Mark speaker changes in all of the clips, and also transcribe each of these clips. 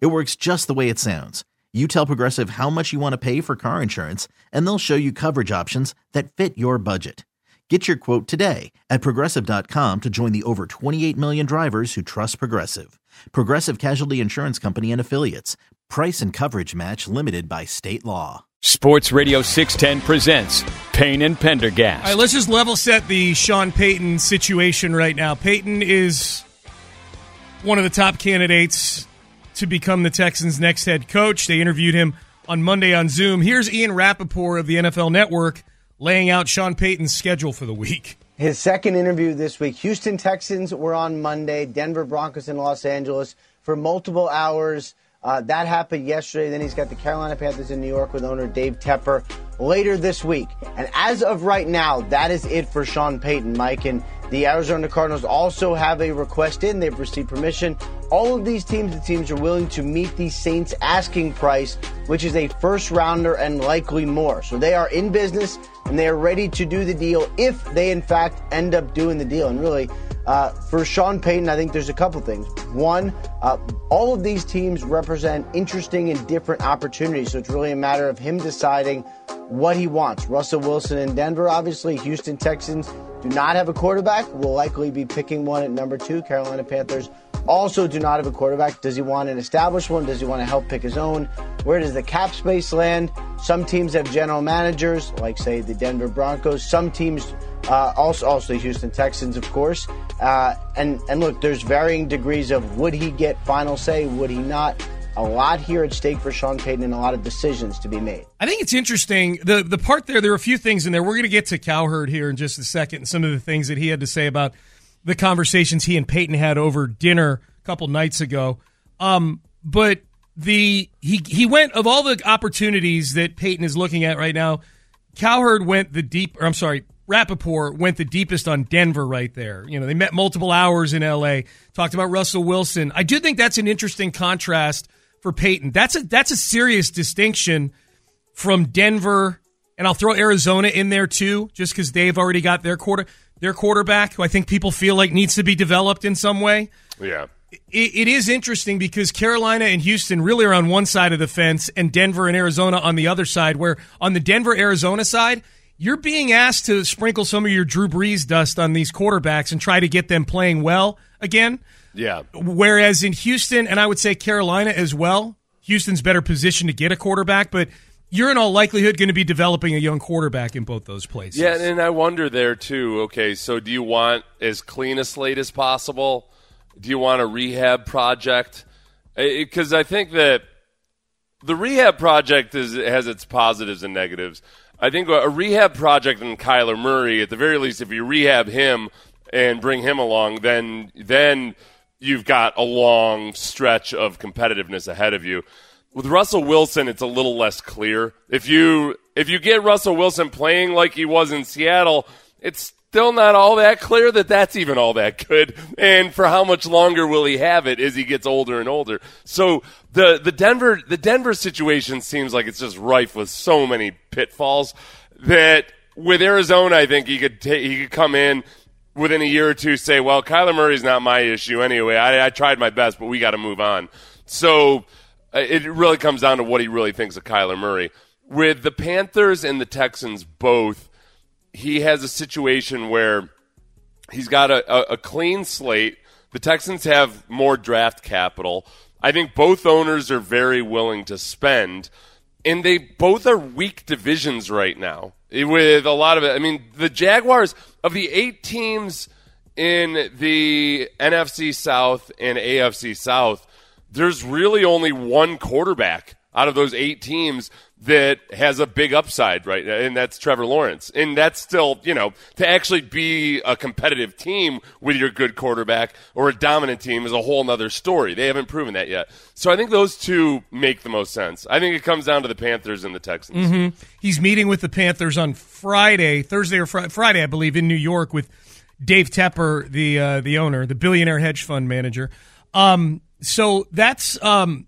Speaker 1: It works just the way it sounds. You tell Progressive how much you want to pay for car insurance, and they'll show you coverage options that fit your budget. Get your quote today at progressive.com to join the over 28 million drivers who trust Progressive. Progressive Casualty Insurance Company and Affiliates. Price and coverage match limited by state law.
Speaker 2: Sports Radio 610 presents Payne and Pendergast.
Speaker 3: All right, let's just level set the Sean Payton situation right now. Payton is one of the top candidates to become the Texans' next head coach. They interviewed him on Monday on Zoom. Here's Ian Rapoport of the NFL Network laying out Sean Payton's schedule for the week.
Speaker 4: His second interview this week. Houston Texans were on Monday, Denver Broncos in Los Angeles for multiple hours. Uh, that happened yesterday. Then he's got the Carolina Panthers in New York with owner Dave Tepper later this week. And as of right now, that is it for Sean Payton, Mike. And the Arizona Cardinals also have a request in. They've received permission. All of these teams, the teams are willing to meet the Saints asking price, which is a first rounder and likely more. So they are in business and they are ready to do the deal if they, in fact, end up doing the deal. And really, uh, for Sean Payton, I think there's a couple things. One, uh, all of these teams represent interesting and different opportunities. So it's really a matter of him deciding what he wants. Russell Wilson in Denver, obviously. Houston Texans do not have a quarterback. Will likely be picking one at number two. Carolina Panthers also do not have a quarterback. Does he want an established one? Does he want to help pick his own? Where does the cap space land? Some teams have general managers, like say the Denver Broncos. Some teams uh, also also Houston Texans, of course. Uh, and and look, there's varying degrees of would he get final say, would he not? A lot here at stake for Sean Payton and a lot of decisions to be made.
Speaker 3: I think it's interesting. The the part there, there are a few things in there. We're going to get to Cowherd here in just a second and some of the things that he had to say about the conversations he and Payton had over dinner a couple nights ago. Um, but the he he went of all the opportunities that Payton is looking at right now. Cowherd went the deep, or I'm sorry, Rapoport went the deepest on Denver right there. You know, they met multiple hours in LA, talked about Russell Wilson. I do think that's an interesting contrast for Payton. That's a that's a serious distinction from Denver, and I'll throw Arizona in there too, just because they've already got their quarter their quarterback, who I think people feel like needs to be developed in some way.
Speaker 5: Yeah.
Speaker 3: It, it is interesting because Carolina and Houston really are on one side of the fence, and Denver and Arizona on the other side. Where on the Denver Arizona side, you're being asked to sprinkle some of your Drew Brees dust on these quarterbacks and try to get them playing well again.
Speaker 5: Yeah.
Speaker 3: Whereas in Houston, and I would say Carolina as well, Houston's better positioned to get a quarterback, but you're in all likelihood going to be developing a young quarterback in both those places.
Speaker 5: Yeah, and I wonder there too. Okay, so do you want as clean a slate as possible? Do you want a rehab project? Because I think that the rehab project is has its positives and negatives. I think a rehab project in Kyler Murray, at the very least, if you rehab him and bring him along, then then you've got a long stretch of competitiveness ahead of you. With Russell Wilson, it's a little less clear. If you if you get Russell Wilson playing like he was in Seattle, it's still not all that clear that that's even all that good. And for how much longer will he have it as he gets older and older? So the the Denver the Denver situation seems like it's just rife with so many pitfalls that with Arizona, I think he could he could come in within a year or two say, well, Kyler Murray's not my issue anyway. I, I tried my best, but we got to move on. So uh, it really comes down to what he really thinks of Kyler Murray. With the Panthers and the Texans both, he has a situation where he's got a, a, a clean slate. The Texans have more draft capital. I think both owners are very willing to spend, and they both are weak divisions right now. With a lot of it, I mean, the Jaguars of the eight teams in the NFC South and AFC South, there's really only one quarterback out of those eight teams that has a big upside, right? And that's Trevor Lawrence. And that's still, you know, to actually be a competitive team with your good quarterback or a dominant team is a whole other story. They haven't proven that yet. So I think those two make the most sense. I think it comes down to the Panthers and the Texans.
Speaker 3: Mm-hmm. He's meeting with the Panthers on Friday, Thursday or fr- Friday, I believe, in New York with Dave Tepper, the uh, the owner, the billionaire hedge fund manager. Um, so that's um,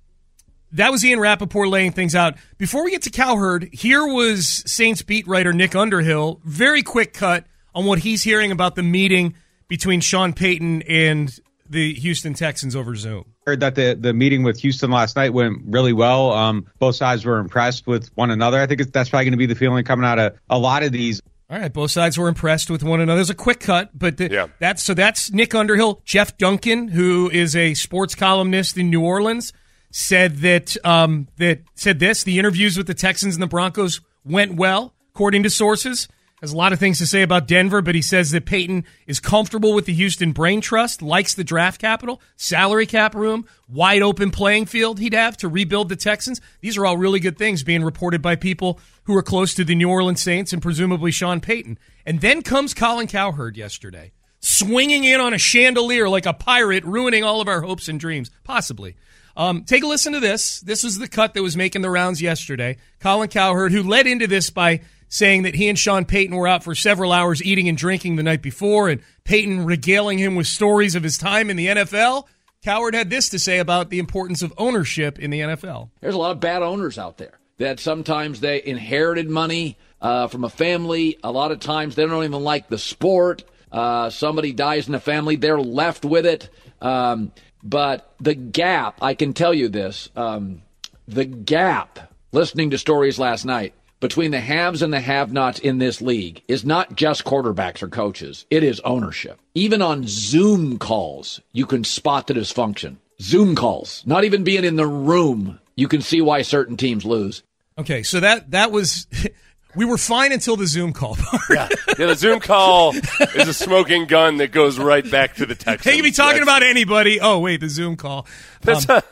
Speaker 3: that was Ian Rapoport laying things out. Before we get to Cowherd, here was Saints beat writer Nick Underhill. Very quick cut on what he's hearing about the meeting between Sean Payton and the Houston Texans over Zoom.
Speaker 6: Heard that the, the meeting with Houston last night went really well. Um, both sides were impressed with one another. I think that's probably going to be the feeling coming out of a lot of these.
Speaker 3: All right, both sides were impressed with one another. There's a quick cut, but the, yeah. that's so that's Nick Underhill, Jeff Duncan, who is a sports columnist in New Orleans said that um, that said this: the interviews with the Texans and the Broncos went well, according to sources. Has a lot of things to say about Denver, but he says that Payton is comfortable with the Houston Brain Trust, likes the draft capital, salary cap room, wide open playing field he'd have to rebuild the Texans. These are all really good things being reported by people who are close to the New Orleans Saints and presumably Sean Payton. And then comes Colin Cowherd yesterday, swinging in on a chandelier like a pirate, ruining all of our hopes and dreams, possibly. Um, take a listen to this. This was the cut that was making the rounds yesterday. Colin Cowherd, who led into this by saying that he and Sean Payton were out for several hours eating and drinking the night before, and Payton regaling him with stories of his time in the NFL. Cowherd had this to say about the importance of ownership in the NFL.
Speaker 7: There's a lot of bad owners out there that sometimes they inherited money uh, from a family. A lot of times they don't even like the sport. Uh, somebody dies in the family, they're left with it. Um, but the gap, I can tell you this, um, the gap, listening to stories last night, between the haves and the have nots in this league is not just quarterbacks or coaches, it is ownership. Even on Zoom calls, you can spot the dysfunction. Zoom calls, not even being in the room, you can see why certain teams lose.
Speaker 3: Okay, so that that was We were fine until the Zoom call part.
Speaker 5: yeah. yeah, the Zoom call is a smoking gun that goes right back to the text.
Speaker 3: They can be talking that's, about anybody. Oh, wait, the Zoom call.
Speaker 5: That's, um,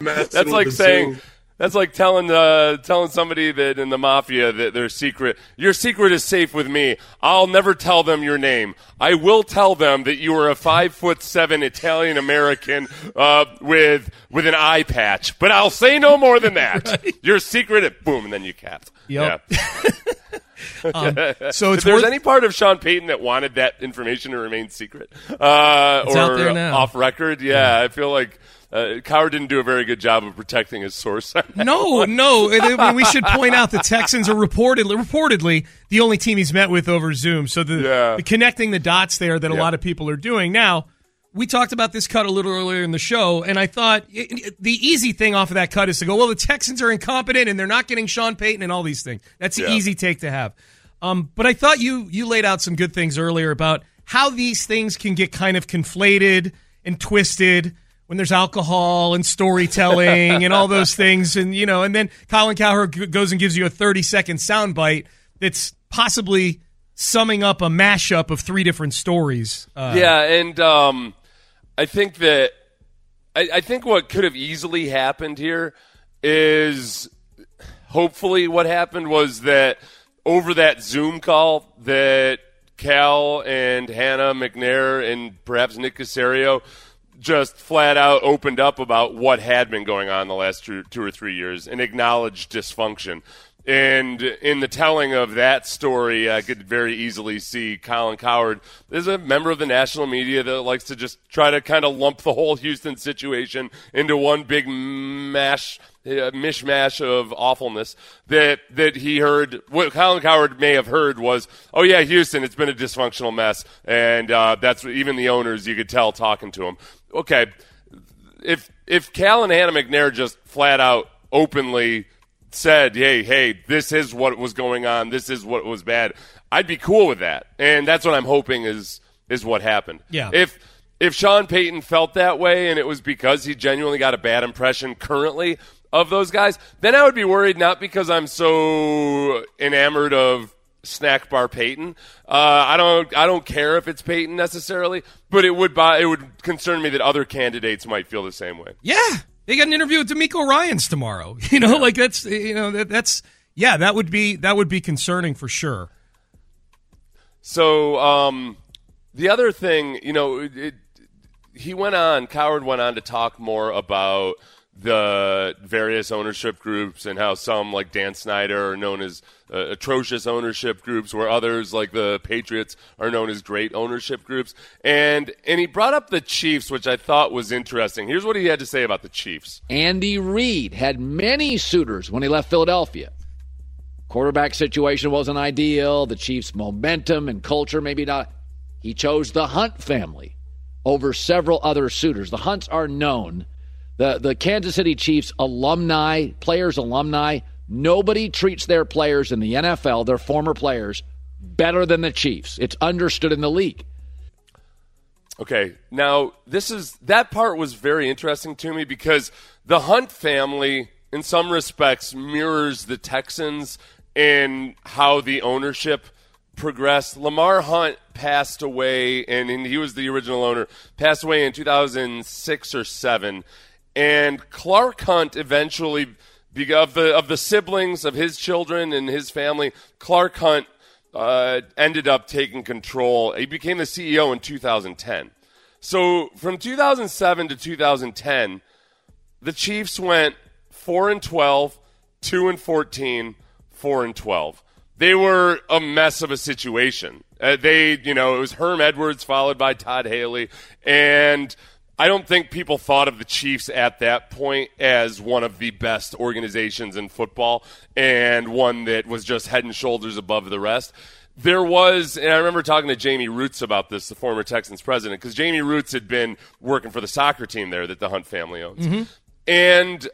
Speaker 5: that's like saying. Zoom. That's like telling uh, telling somebody that in the mafia that their secret your secret is safe with me. I'll never tell them your name. I will tell them that you are a five foot seven Italian American uh, with with an eye patch, but I'll say no more than that. right. Your secret, boom, and then you capped.
Speaker 3: Yep.
Speaker 5: Yeah. um, so if there's worth- any part of Sean Payton that wanted that information to remain secret uh, or off record, yeah, yeah, I feel like uh, didn't do a very good job of protecting his source.
Speaker 3: no, no. We should point out the Texans are reportedly, reportedly the only team he's met with over Zoom. So the, yeah. the connecting the dots there that a lot of people are doing now we talked about this cut a little earlier in the show, and I thought it, it, the easy thing off of that cut is to go, well, the Texans are incompetent and they're not getting Sean Payton and all these things. That's the yeah. easy take to have. Um, but I thought you you laid out some good things earlier about how these things can get kind of conflated and twisted when there's alcohol and storytelling and all those things, and you know, and then Colin Cowherd goes and gives you a 30 second soundbite that's possibly summing up a mashup of three different stories.
Speaker 5: Uh, yeah, and um, I think that I, I think what could have easily happened here is hopefully what happened was that over that Zoom call that Cal and Hannah McNair and perhaps Nick Caserio just flat out opened up about what had been going on the last two, two or three years and acknowledged dysfunction. And in the telling of that story, I could very easily see Colin Cowherd is a member of the national media that likes to just try to kind of lump the whole Houston situation into one big mash, uh, mishmash of awfulness. That that he heard, what Colin Cowherd may have heard was, "Oh yeah, Houston, it's been a dysfunctional mess," and uh, that's what even the owners you could tell talking to him. Okay, if if Cal and Hannah McNair just flat out openly said, hey, hey, this is what was going on, this is what was bad, I'd be cool with that. And that's what I'm hoping is is what happened.
Speaker 3: Yeah.
Speaker 5: If if Sean Payton felt that way and it was because he genuinely got a bad impression currently of those guys, then I would be worried not because I'm so enamored of snack bar Payton. Uh, I don't I don't care if it's Payton necessarily, but it would buy, it would concern me that other candidates might feel the same way.
Speaker 3: Yeah, They got an interview with DeMeco Ryans tomorrow. You know, yeah. like that's you know that, that's yeah, that would be that would be concerning for sure.
Speaker 5: So um, the other thing, you know, it, he went on. Cowherd went on to talk more about the various ownership groups and how some, like Dan Snyder, are known as uh, atrocious ownership groups, where others, like the Patriots, are known as great ownership groups. And and he brought up the Chiefs, which I thought was interesting. Here's what he had to say about the Chiefs.
Speaker 7: Andy Reid had many suitors when he left Philadelphia. Quarterback situation wasn't ideal. The Chiefs' momentum and culture maybe not. He chose the Hunt family over several other suitors. The Hunts are known the the Kansas City Chiefs alumni, players alumni, nobody treats their players in the NFL, their former players, better than the Chiefs. It's understood in the league.
Speaker 5: Okay, now this is that part was very interesting to me because the Hunt family, in some respects, mirrors the Texans in how the ownership progressed. Lamar Hunt passed away, and he was the original owner. Passed away in 2006 or seven, and Clark Hunt eventually of the of the siblings of his children and his family, Clark Hunt uh, ended up taking control. He became the CEO in 2010. So from 2007 to 2010, the Chiefs went four and 12, two and 14, four and 12. They were a mess of a situation. Uh, they, you know, it was Herm Edwards followed by Todd Haley, and I don't think people thought of the Chiefs at that point as one of the best organizations in football and one that was just head and shoulders above the rest. There was, and I remember talking to Jamey Rootes about this, the former Texans president, because Jamey Rootes had been working for the soccer team there that the Hunt family owns.
Speaker 3: Mm-hmm.
Speaker 5: And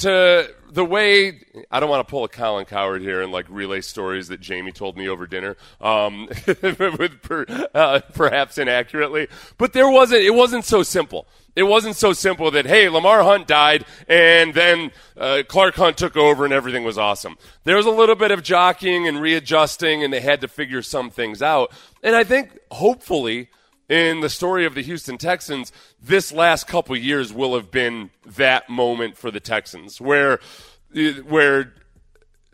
Speaker 5: to the way I don't want to pull a Colin Cowherd here and like relay stories that Jamey told me over dinner, um, with per, uh, perhaps inaccurately, but there wasn't. It wasn't so simple. It wasn't so simple that hey, Lamar Hunt died and then uh, Clark Hunt took over and everything was awesome. There was a little bit of jockeying and readjusting, and they had to figure some things out. And I think hopefully in the story of the Houston Texans, this last couple years will have been that moment for the Texans where where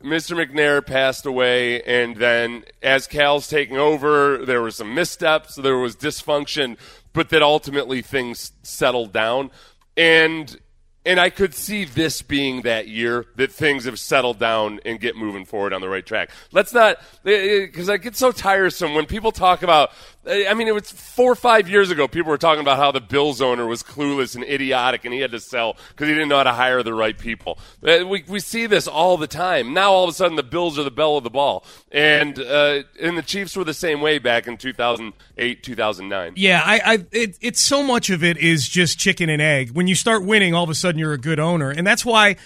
Speaker 5: Mr. McNair passed away, and then as Cal's taking over, there were some missteps, there was dysfunction, but that ultimately things settled down. And and I could see this being that year that things have settled down and get moving forward on the right track. Let's not, eh, eh, because I get so tiresome when people talk about I mean, it was four or five years ago. People were talking about how the Bills owner was clueless and idiotic, and he had to sell because he didn't know how to hire the right people. Uh, we we see this all the time. Now all of a sudden, the Bills are the belle of the ball, and uh, and the Chiefs were the same way back in two thousand eight, two thousand nine.
Speaker 3: Yeah, I, I it, it's so much of it is just chicken and egg. When you start winning, all of a sudden you're a good owner, and that's why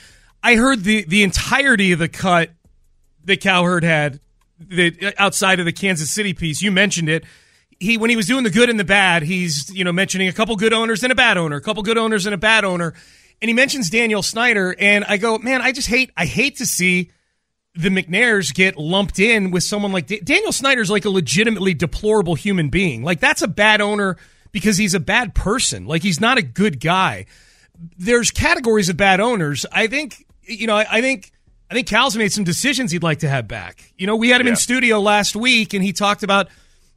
Speaker 3: I heard the the entirety of the cut that Cowherd had. The, outside of the Kansas City piece, you mentioned it he when he was doing the good and the bad, he's you know mentioning a couple good owners and a bad owner, a couple good owners and a bad owner, and he mentions Daniel Snyder, and I go, man, I just hate I hate to see the McNairs get lumped in with someone like da- Daniel Snyder's like a legitimately deplorable human being. Like that's a bad owner because he's a bad person. Like he's not a good guy. There's categories of bad owners. I think you know. I, I think. I think Cal's made some decisions he'd like to have back. You know, we had him yeah. in studio last week and he talked about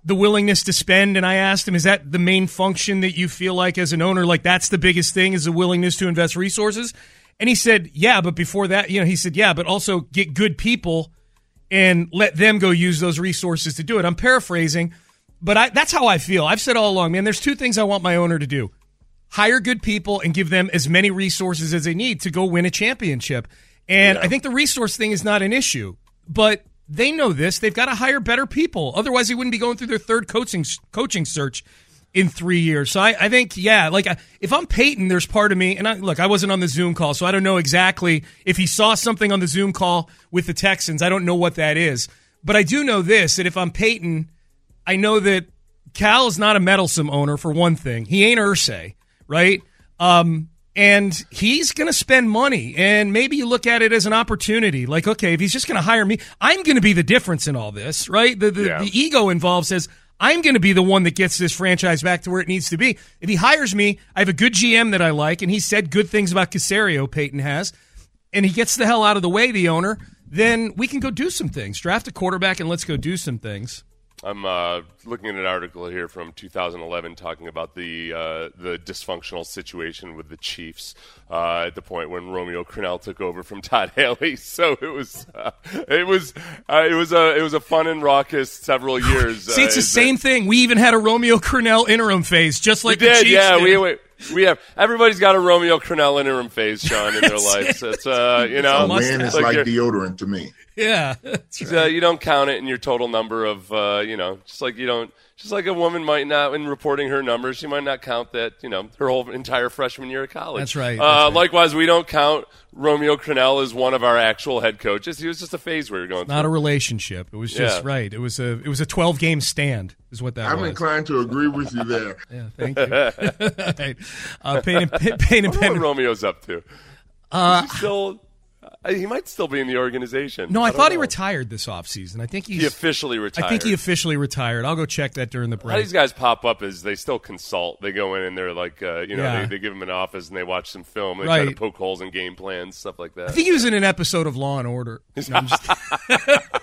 Speaker 3: the willingness to spend and i asked him is that the main function that you feel like as an owner like that's the biggest thing is the willingness to invest resources? And he said yeah but before that you know he said yeah but also get good people and let them go use those resources to do it. I'm paraphrasing but I, that's how i feel. I've said all along man there's two things i want my owner to do. Hire good people and give them as many resources as they need to go win a championship. And yeah. i think the resource thing is not an issue but they know this. They've got to hire better people. Otherwise, they wouldn't be going through their third coaching coaching search in three years. So I, I think, yeah, like if I'm Payton, there's part of me, and I, look, I wasn't on the Zoom call, so I don't know exactly if he saw something on the Zoom call with the Texans. I don't know what that is. But I do know this that if I'm Payton, I know that Cal is not a meddlesome owner, for one thing. He ain't Irsay, right? Um, and he's going to spend money and maybe you look at it as an opportunity like okay if he's just going to hire me i'm going to be the difference in all this right the, the, yeah. the, ego involved says I'm going to be the one that gets this franchise back to where it needs to be. If he hires me, I have a good GM that I like, and he said good things about Caserio, Payton has, and he gets the hell out of the way, the owner, then we can go do some things. Draft a quarterback and let's go do some things.
Speaker 5: I'm uh, looking at an article here from 2011 talking about the uh, the dysfunctional situation with the Chiefs uh, at the point when Romeo Crennel took over from Todd Haley. So it was uh, it was uh, it was a it was a fun and raucous several years.
Speaker 3: See, it's the
Speaker 5: uh,
Speaker 3: same thing. We even had a Romeo Crennel interim phase, just like
Speaker 5: we
Speaker 3: the
Speaker 5: did,
Speaker 3: Chiefs
Speaker 5: yeah.
Speaker 3: did.
Speaker 5: We, we we have everybody's got a Romeo Crennel interim phase, Sean, in their lives. It's uh, you know,
Speaker 3: must
Speaker 8: Man is
Speaker 5: like
Speaker 8: like deodorant to me.
Speaker 3: yeah, that's
Speaker 5: It's, uh, you don't count it in your total number of, uh, you know, just like you don't, just like a woman might not, in reporting her numbers, she might not count that, you know, her whole entire freshman year of college.
Speaker 3: That's right,
Speaker 5: Uh,
Speaker 3: right.
Speaker 5: Likewise, we don't count Romeo Crennel as one of our actual head coaches. He was just a phase we were going through.
Speaker 3: not a relationship. It was just
Speaker 5: Yeah.
Speaker 3: right. It was a it was a 12 game stand, is what that
Speaker 8: I'm
Speaker 3: was.
Speaker 8: inclined to agree with you there.
Speaker 3: Yeah, thank you. All right. uh, Payne and, Payne and
Speaker 5: I
Speaker 3: Penn.
Speaker 5: what Romeo's up to. Uh, Is he still, uh, he might still be in the organization.
Speaker 3: No, I,
Speaker 5: don't
Speaker 3: thought he retired this offseason. I think he's.
Speaker 5: He officially retired.
Speaker 3: I think he officially retired. I'll go check that during the break.
Speaker 5: How these guys pop up is they still consult. They go in and they're like, uh, you know,
Speaker 3: Yeah.
Speaker 5: they, they give them an office and they watch some film. They try to
Speaker 3: Right.
Speaker 5: poke holes in game plans, stuff like that.
Speaker 3: I think he was in an episode of Law and Order. No, just-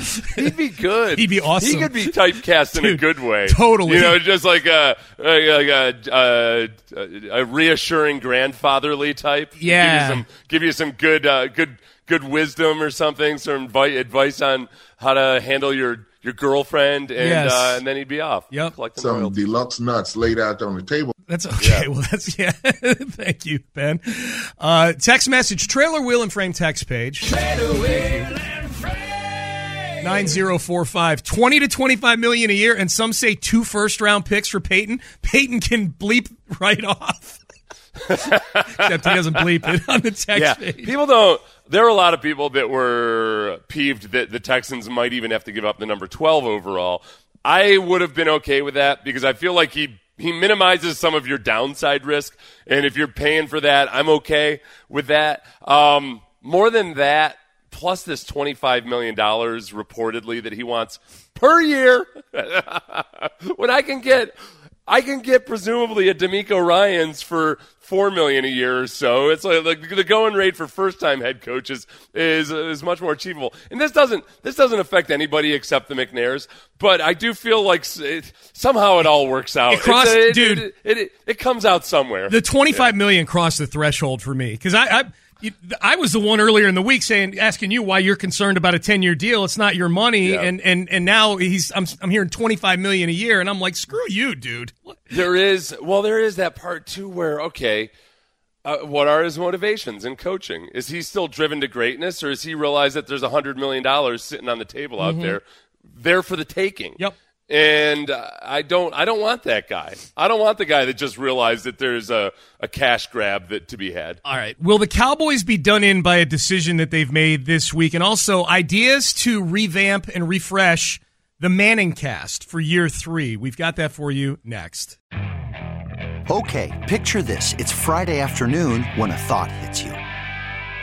Speaker 5: He'd be good.
Speaker 3: He'd be awesome.
Speaker 5: He could be typecast in a good way.
Speaker 3: totally.
Speaker 5: You know, just like a like a, a, a, a reassuring grandfatherly type.
Speaker 3: Yeah.
Speaker 5: Give you some, give you some good uh, good good wisdom or something. Some advi- advice on how to handle your your girlfriend, and
Speaker 3: Yes.
Speaker 5: uh, and then he'd be off.
Speaker 3: Yep.
Speaker 5: Collecting
Speaker 8: Some
Speaker 5: royalties.
Speaker 8: deluxe nuts laid out on the table.
Speaker 3: That's okay. Well, that's yeah. Thank you, Ben. Uh, text message: trailer wheel and frame text page. Nine zero four five twenty to twenty five million a year, and some say two first round picks for Payton. Payton can bleep right off, except he doesn't bleep it on the text
Speaker 5: Yeah,
Speaker 3: page.
Speaker 5: people don't. There are a lot of people that were peeved that the Texans might even have to give up the number twelve overall. I would have been okay with that because I feel like he he minimizes some of your downside risk, and if you're paying for that, I'm okay with that. Um, more than that, plus this twenty five million dollars reportedly that he wants per year, when I can get. I can get presumably a DeMeco Ryans for four million a year or so. It's like, like the going rate for first time head coaches is is much more achievable. And this doesn't this doesn't affect anybody except the McNairs. But I do feel like it, somehow it all works out.
Speaker 3: It crossed-
Speaker 5: It's- it,
Speaker 3: dude.
Speaker 5: it, it, comes out somewhere.
Speaker 3: The twenty five million crossed the threshold for me because I, I I was the one earlier in the week saying asking you why you're concerned about a ten year deal. It's not your money,
Speaker 5: Yeah.
Speaker 3: and and and now he's I'm I'm hearing twenty five million a year, and I'm like screw you, dude. What?
Speaker 5: There is well, there is that part too where okay, uh, what are his motivations in coaching? Is he still driven to greatness, or has he realized that there's a hundred million dollars sitting on the table out there, there for the taking?
Speaker 3: Mm-hmm. Yep.
Speaker 5: And uh, I don't, I don't want that guy. I don't want the guy that just realized that there's a, a cash grab that to be had.
Speaker 3: All right. Will the Cowboys be done in by a decision that they've made this week, and also ideas to revamp and refresh the Manning cast for year three? We've got that for you next.
Speaker 9: Okay, picture this. It's Friday afternoon when a thought hits you.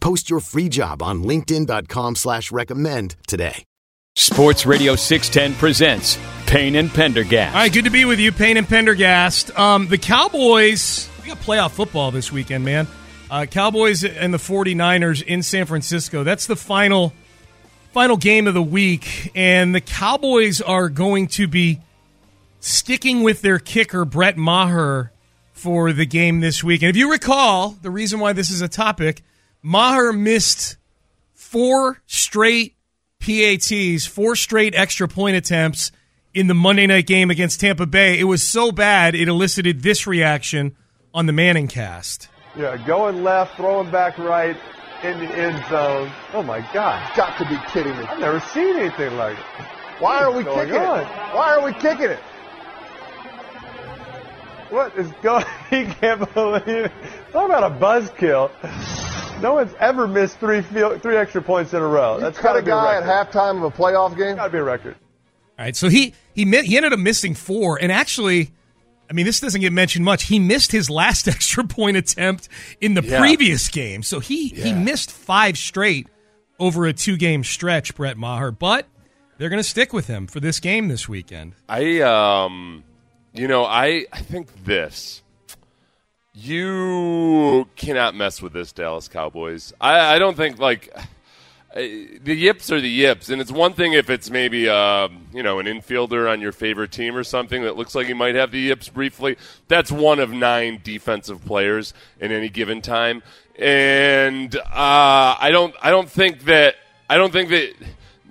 Speaker 10: Post your free job on linkedin.com slash recommend today.
Speaker 2: Sports Radio 610 presents Payne and Pendergast.
Speaker 3: All right, good to be with you, Payne and Pendergast. Um, the Cowboys, we got playoff football this weekend, man. Uh, Cowboys and the 49ers in San Francisco. That's the final final game of the week, and the Cowboys are going to be sticking with their kicker, Brett Maher, for the game this week. And if you recall, the reason why this is a topic, Maher missed four straight PATs, four straight extra point attempts in the Monday night game against Tampa Bay. It was so bad, it elicited this reaction on the Manning cast.
Speaker 11: Yeah, going left, throwing back right in the end zone. Oh my God!
Speaker 12: Got to be kidding me!
Speaker 11: I've never seen anything like it.
Speaker 12: Why are we kicking
Speaker 11: on?
Speaker 12: it? Why are we kicking it?
Speaker 11: What is going? He can't believe it. Talk about a buzzkill. No one's ever missed three field, three extra points in a row.
Speaker 12: You
Speaker 11: That's
Speaker 12: cut
Speaker 11: got to
Speaker 12: a
Speaker 11: be a
Speaker 12: guy at halftime of a playoff game.
Speaker 11: Got to be a record.
Speaker 3: All right, so he he he ended up missing four, and actually, I mean, this doesn't get mentioned much. He missed his last extra point attempt in the
Speaker 5: Yeah.
Speaker 3: previous game, so he he missed five straight over a two game stretch. Brett Maher, but they're going to stick with him for this game this weekend.
Speaker 5: I um, you know, I I think this. You cannot mess with this Dallas Cowboys. I, I don't think like the yips are the yips, and it's one thing if it's maybe uh, you know an infielder on your favorite team or something that looks like he might have the yips briefly. That's one of nine defensive players in any given time, and uh, I don't I don't think that I don't think that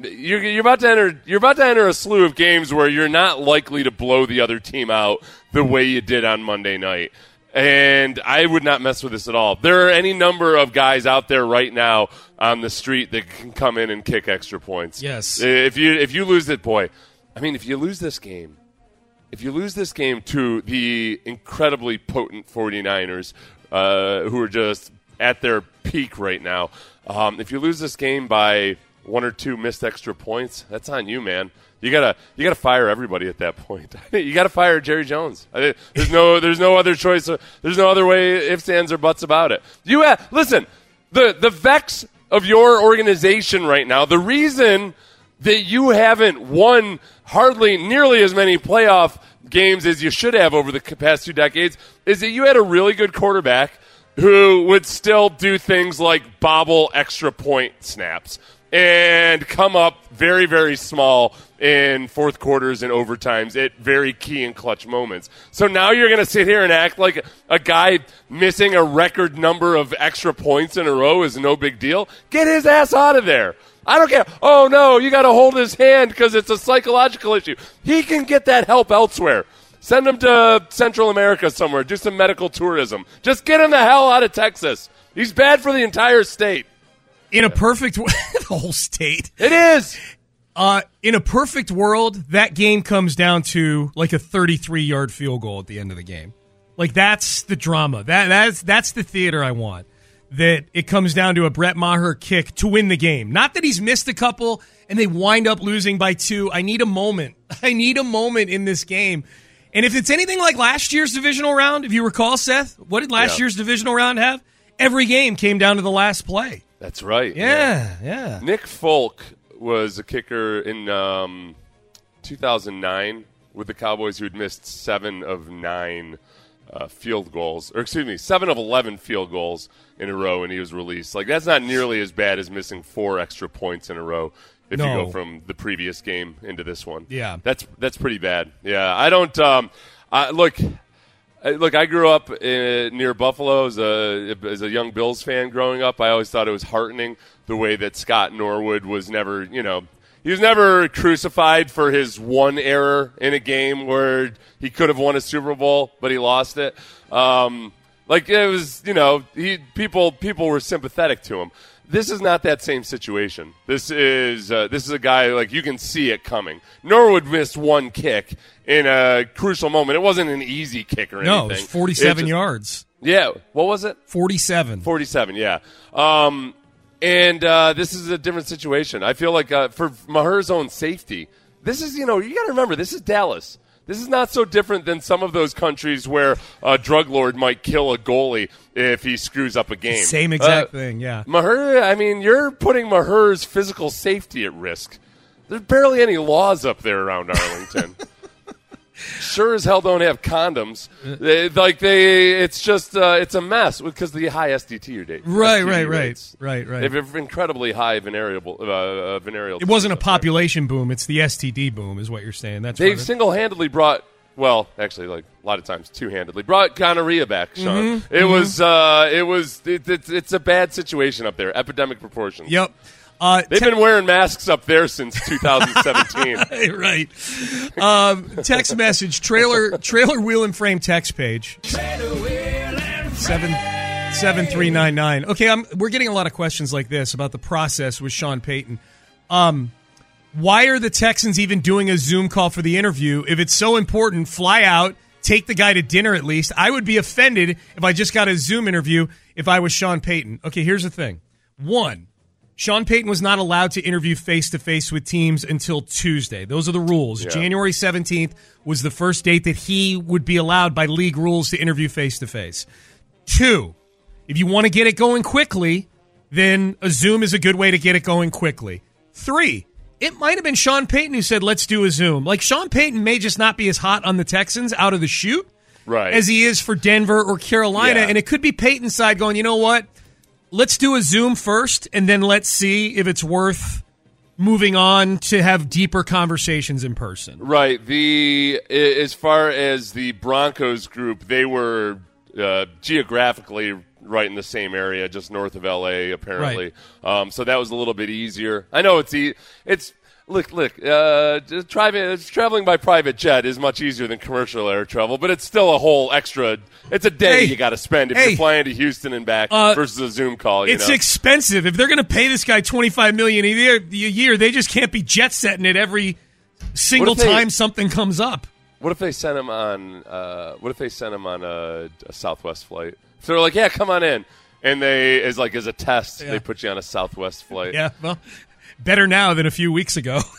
Speaker 5: you're, you're about to enter you're about to enter a slew of games where you're not likely to blow the other team out the way you did on Monday night. And I would not mess with this at all. There are any number of guys out there right now on the street that can come in and kick extra points.
Speaker 3: Yes.
Speaker 5: If you if you lose it, boy, I mean, if you lose this game, if you lose this game to the incredibly potent 49ers, uh, who are just at their peak right now, um, if you lose this game by one or two missed extra points, that's on you, man. You gotta you gotta fire everybody at that point. you gotta fire Jerry Jones. I- There's no there's no other choice. Uh, there's no other way ifs ands or buts about it. You ha- listen the the vex of your organization right now. The reason that you haven't won hardly nearly as many playoff games as you should have over the past two decades is that you had a really good quarterback who would still do things like bobble extra point snaps and come up very, very small in fourth quarters and overtimes at very key and clutch moments. So now you're going to sit here and act like a guy missing a record number of extra points in a row is no big deal. Get his ass out of there. I don't care. Oh no, you got to hold his hand because it's a psychological issue. He can get that help elsewhere. Send him to Central America somewhere. Do some medical tourism. Just get him the hell out of Texas. He's bad for the entire state.
Speaker 3: In a perfect the whole state.
Speaker 5: It is.
Speaker 3: Uh, in a perfect world, that game comes down to like a 33 yard field goal at the end of the game. Like that's the drama. That that's that's the theater I want. That it comes down to a Brett Maher kick to win the game. Not that he's missed a couple and they wind up losing by two. I need a moment. I need a moment in this game. And if it's anything like last year's divisional round, if you recall, Seth, what did last
Speaker 5: Yeah.
Speaker 3: year's divisional round have? Every game came down to the last play.
Speaker 5: That's right.
Speaker 3: Yeah, yeah.
Speaker 5: Nick Folk was a kicker in um, 2009 with the Cowboys who had missed seven of nine uh, field goals, or excuse me, seven of 11 field goals in a row, and he was released. Like, that's not nearly as bad as missing four extra points in a row if you go from the previous game into this one.
Speaker 3: Yeah.
Speaker 5: That's, that's pretty bad. Yeah. I don't, um, I, look, Look, I grew up uh, near Buffalo as a, as a young Bills fan growing up. I always thought it was heartening the way that Scott Norwood was never, you know, he was never crucified for his one error in a game where he could have won a Super Bowl, but he lost it. Um, like it was, you know, he people people were sympathetic to him. This is not that same situation. This is uh, this is a guy like you can see it coming. Norwood missed one kick in a crucial moment. It wasn't an easy kick or anything.
Speaker 3: No, it was 47
Speaker 5: It just-
Speaker 3: yards.
Speaker 5: Yeah, what was it?
Speaker 3: 47.
Speaker 5: 47, yeah. Um, and uh, this is a different situation. I feel like uh, for Maher's own safety, this is, you know, you got to remember, this is Dallas. This is not so different than some of those countries where a drug lord might kill a goalie if he screws up a game.
Speaker 3: Same exact
Speaker 5: Uh,
Speaker 3: thing, yeah.
Speaker 5: Maher, I mean, you're putting Maher's physical safety at risk. There's barely any laws up there around Arlington. sure as hell don't have condoms. They, like they, it's just uh, it's a mess because the high SDT rate.
Speaker 3: Right,
Speaker 5: STD
Speaker 3: right, right,
Speaker 5: rates.
Speaker 3: right, right.
Speaker 5: They have incredibly high venereal uh, uh, venereal.
Speaker 3: It wasn't a population boom; it's the STD boom, is what you're saying. That's
Speaker 5: They've single-handedly brought. Well, actually, like a lot of times, two-handedly brought gonorrhea back, Sean.
Speaker 3: Mhm,
Speaker 5: It
Speaker 3: mhm.
Speaker 5: was, uh, it was, it, it's, it's a bad situation up there, epidemic proportions.
Speaker 3: Yep. Uh,
Speaker 5: They've been wearing masks up there since 2017.
Speaker 3: right. Um, text message trailer trailer wheel and frame text page seven seven three nine nine. Okay, I'm, we're getting a lot of questions like this about the process with Sean Payton. Um, why are the Texans even doing a Zoom call for the interview? If it's so important, fly out, take the guy to dinner at least. I would be offended if I just got a Zoom interview if I was Sean Payton. Okay, here's the thing. One, Sean Payton was not allowed to interview face to face with teams until Tuesday. Those are the rules.
Speaker 5: Yeah.
Speaker 3: January 17th was the first date that he would be allowed by league rules to interview face to face. Two, if you want to get it going quickly, then a Zoom is a good way to get it going quickly. Three, it might have been Sean Payton who said, let's do a Zoom. Like, Sean Payton may just not be as hot on the Texans out of the chute
Speaker 5: right.
Speaker 3: as he is for Denver or Carolina.
Speaker 5: Yeah.
Speaker 3: And it could be Payton's side going, you know what? Let's do a Zoom first, and then let's see if it's worth moving on to have deeper conversations in person.
Speaker 5: Right. The as far as the Broncos group, they were uh, geographically right in the same area, just north of LA, apparently. Um, so that was a little bit easier. I know it's e- it's. Look, look. Uh, driving, traveling by private jet is much easier than commercial air travel, but it's still a whole extra. It's a day
Speaker 3: Hey.
Speaker 5: you got to spend if
Speaker 3: Hey.
Speaker 5: you're flying to Houston and back
Speaker 3: Uh,
Speaker 5: versus a Zoom call. You
Speaker 3: It's
Speaker 5: know?
Speaker 3: expensive. If they're going to pay this guy twenty five million a year, a year, they just can't be jet setting it every single
Speaker 5: they-
Speaker 3: time something comes up.
Speaker 5: What if they sent him on? Uh, what if they sent him on a, a Southwest flight? So they're like, "Yeah, come on in," and they as like as a test,
Speaker 3: Yeah.
Speaker 5: they put you on a Southwest flight.
Speaker 3: Yeah, well, better now than a few weeks ago.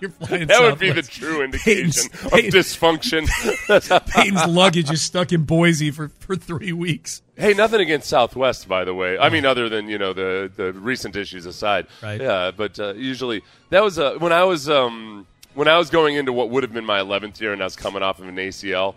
Speaker 5: That would be the true indication
Speaker 3: Payton's-
Speaker 5: of
Speaker 3: Payton-
Speaker 5: dysfunction.
Speaker 3: Payton's luggage is stuck in Boise for, for three weeks.
Speaker 5: hey, nothing against Southwest, by the way. I mean, other than you know the the recent issues aside.
Speaker 3: Right.
Speaker 5: Yeah, but uh, usually that was uh, when I was um, when I was going into what would have been my 11th year, and I was coming off of an ACL.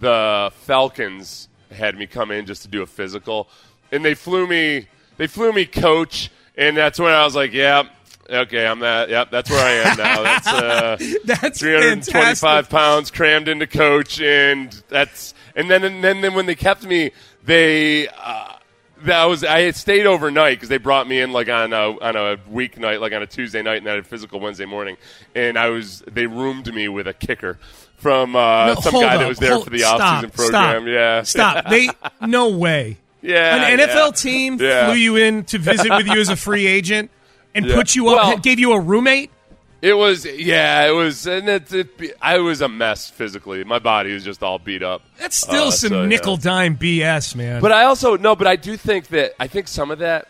Speaker 5: The Falcons had me come in just to do a physical, and they flew me. They flew me coach, and that's when I was like, "Yeah, okay, I'm that. Yep, that's where I am now. That's uh,
Speaker 3: That's
Speaker 5: 325
Speaker 3: fantastic.
Speaker 5: pounds crammed into coach, and that's and then and then, then when they kept me, they. Uh, that was I had stayed overnight because they brought me in like on a on a weeknight, like on a Tuesday night, and I had a physical Wednesday morning. And I was they roomed me with a kicker from uh,
Speaker 3: No,
Speaker 5: some guy
Speaker 3: up,
Speaker 5: that was there
Speaker 3: hold-
Speaker 5: for the
Speaker 3: stop,
Speaker 5: offseason program.
Speaker 3: Stop,
Speaker 5: Yeah,
Speaker 3: stop. They no way.
Speaker 5: Yeah,
Speaker 3: an NFL
Speaker 5: yeah.
Speaker 3: team
Speaker 5: Yeah.
Speaker 3: flew you in to visit with you as a free agent and
Speaker 5: Yeah.
Speaker 3: put you up,
Speaker 5: Well-
Speaker 3: gave you a roommate.
Speaker 5: It was, yeah, it was, and it, it, I was a mess physically. My body was just all beat up.
Speaker 3: That's still
Speaker 5: Uh,
Speaker 3: some
Speaker 5: so, yeah.
Speaker 3: nickel dime BS, man.
Speaker 5: But I also no, but I do think that I think some of that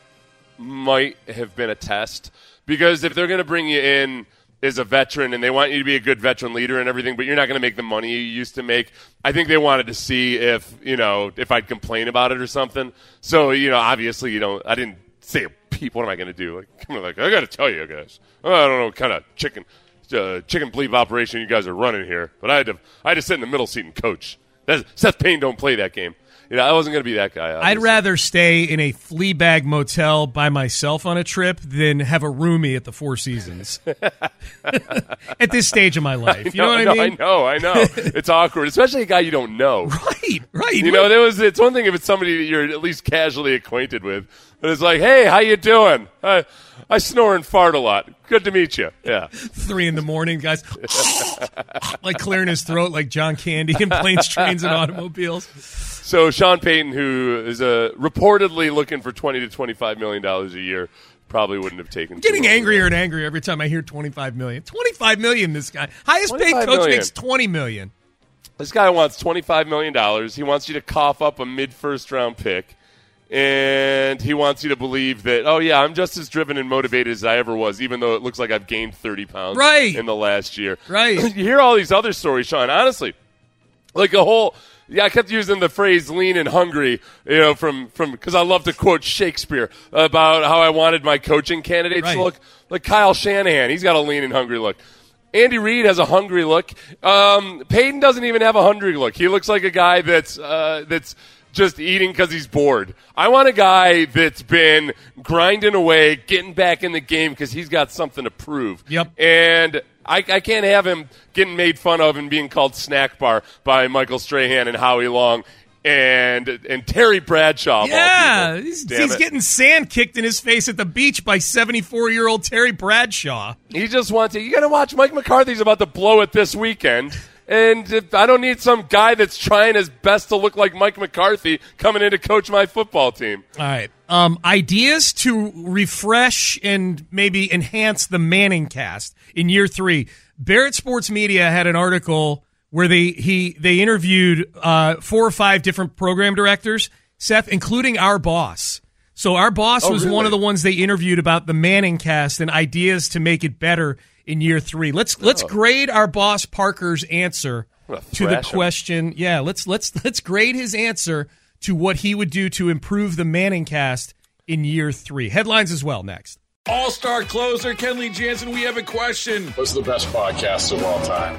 Speaker 5: might have been a test because if they're going to bring you in as a veteran and they want you to be a good veteran leader and everything, but you're not going to make the money you used to make, I think they wanted to see if you know if I'd complain about it or something. So you know, obviously, you know, I didn't say a peep. What am I going to do? Like, on, like I got to tell you guys, I don't know what kind of chicken. Uh, chicken bleep operation you guys are running here, but I had to I had to sit in the middle seat and coach. That's, Seth Payne don't play that game. You know, I wasn't going to be that guy.
Speaker 3: I'd rather stay in a flea bag motel by myself on a trip than have a roomie at the Four Seasons. at this stage of my life, you know, what I mean?
Speaker 5: I know, I know. it's awkward, especially a guy you don't know.
Speaker 3: Right, right.
Speaker 5: You know, there was. It's one thing if it's somebody that you're at least casually acquainted with, but it's like, hey, how you doing? I, I snore and fart a lot. Good to meet you. Yeah.
Speaker 3: three in the morning, guys, like clearing his throat like John Candy in planes, trains, and automobiles.
Speaker 5: So Sean Payton, who is uh, reportedly looking for twenty to twenty-five million dollars a year, probably wouldn't have taken.
Speaker 3: Getting angrier and angrier every time I hear twenty-five million. Twenty-five million. This guy, highest paid coach,
Speaker 5: million.
Speaker 3: makes twenty million.
Speaker 5: This guy wants twenty-five million dollars. He wants you to cough up a mid-first round pick, and he wants you to believe that, oh, yeah, I'm just as driven and motivated as I ever was, even though it looks like I've gained 30 pounds
Speaker 3: Right.
Speaker 5: in the last year.
Speaker 3: Right.
Speaker 5: you hear all these other stories, Sean, honestly, like a whole. Yeah, I kept using the phrase "lean and hungry," you know, from from because I love to quote Shakespeare about how I wanted my coaching candidates
Speaker 3: Right.
Speaker 5: to look like Kyle Shanahan. He's got a lean and hungry look. Andy Reid has a hungry look. Um, Payton doesn't even have a hungry look. He looks like a guy that's uh, that's just eating because he's bored. I want a guy that's been grinding away, getting back in the game because he's got something to prove.
Speaker 3: Yep.
Speaker 5: And I, I can't have him getting made fun of and being called snack bar by Michael Strahan and Howie Long and and Terry Bradshaw.
Speaker 3: Yeah, he's, he's getting sand kicked in his face at the beach by 74 year old Terry Bradshaw.
Speaker 5: He just wants to. You got to watch. Mike McCarthy's about to blow it this weekend. And if, I don't need some guy that's trying his best to look like Mike McCarthy coming in to coach my football team.
Speaker 3: All right. Um, ideas to refresh and maybe enhance the Manning cast in year three. Barrett Sports Media had an article where they he they interviewed uh, four or five different program directors, Seth, including our boss. So our boss
Speaker 5: Oh,
Speaker 3: was one of the ones they interviewed about the Manning cast and ideas to make it better in year three. Let's let's oh. grade our boss Parker's answer
Speaker 5: gonna
Speaker 3: the
Speaker 5: thrash him.
Speaker 3: question. Yeah, let's let's let's grade his answer to what he would do to improve the Manning cast in year three. Headlines as well next.
Speaker 13: All star closer Kenley Jansen, we have a question. What's the best podcast of all time?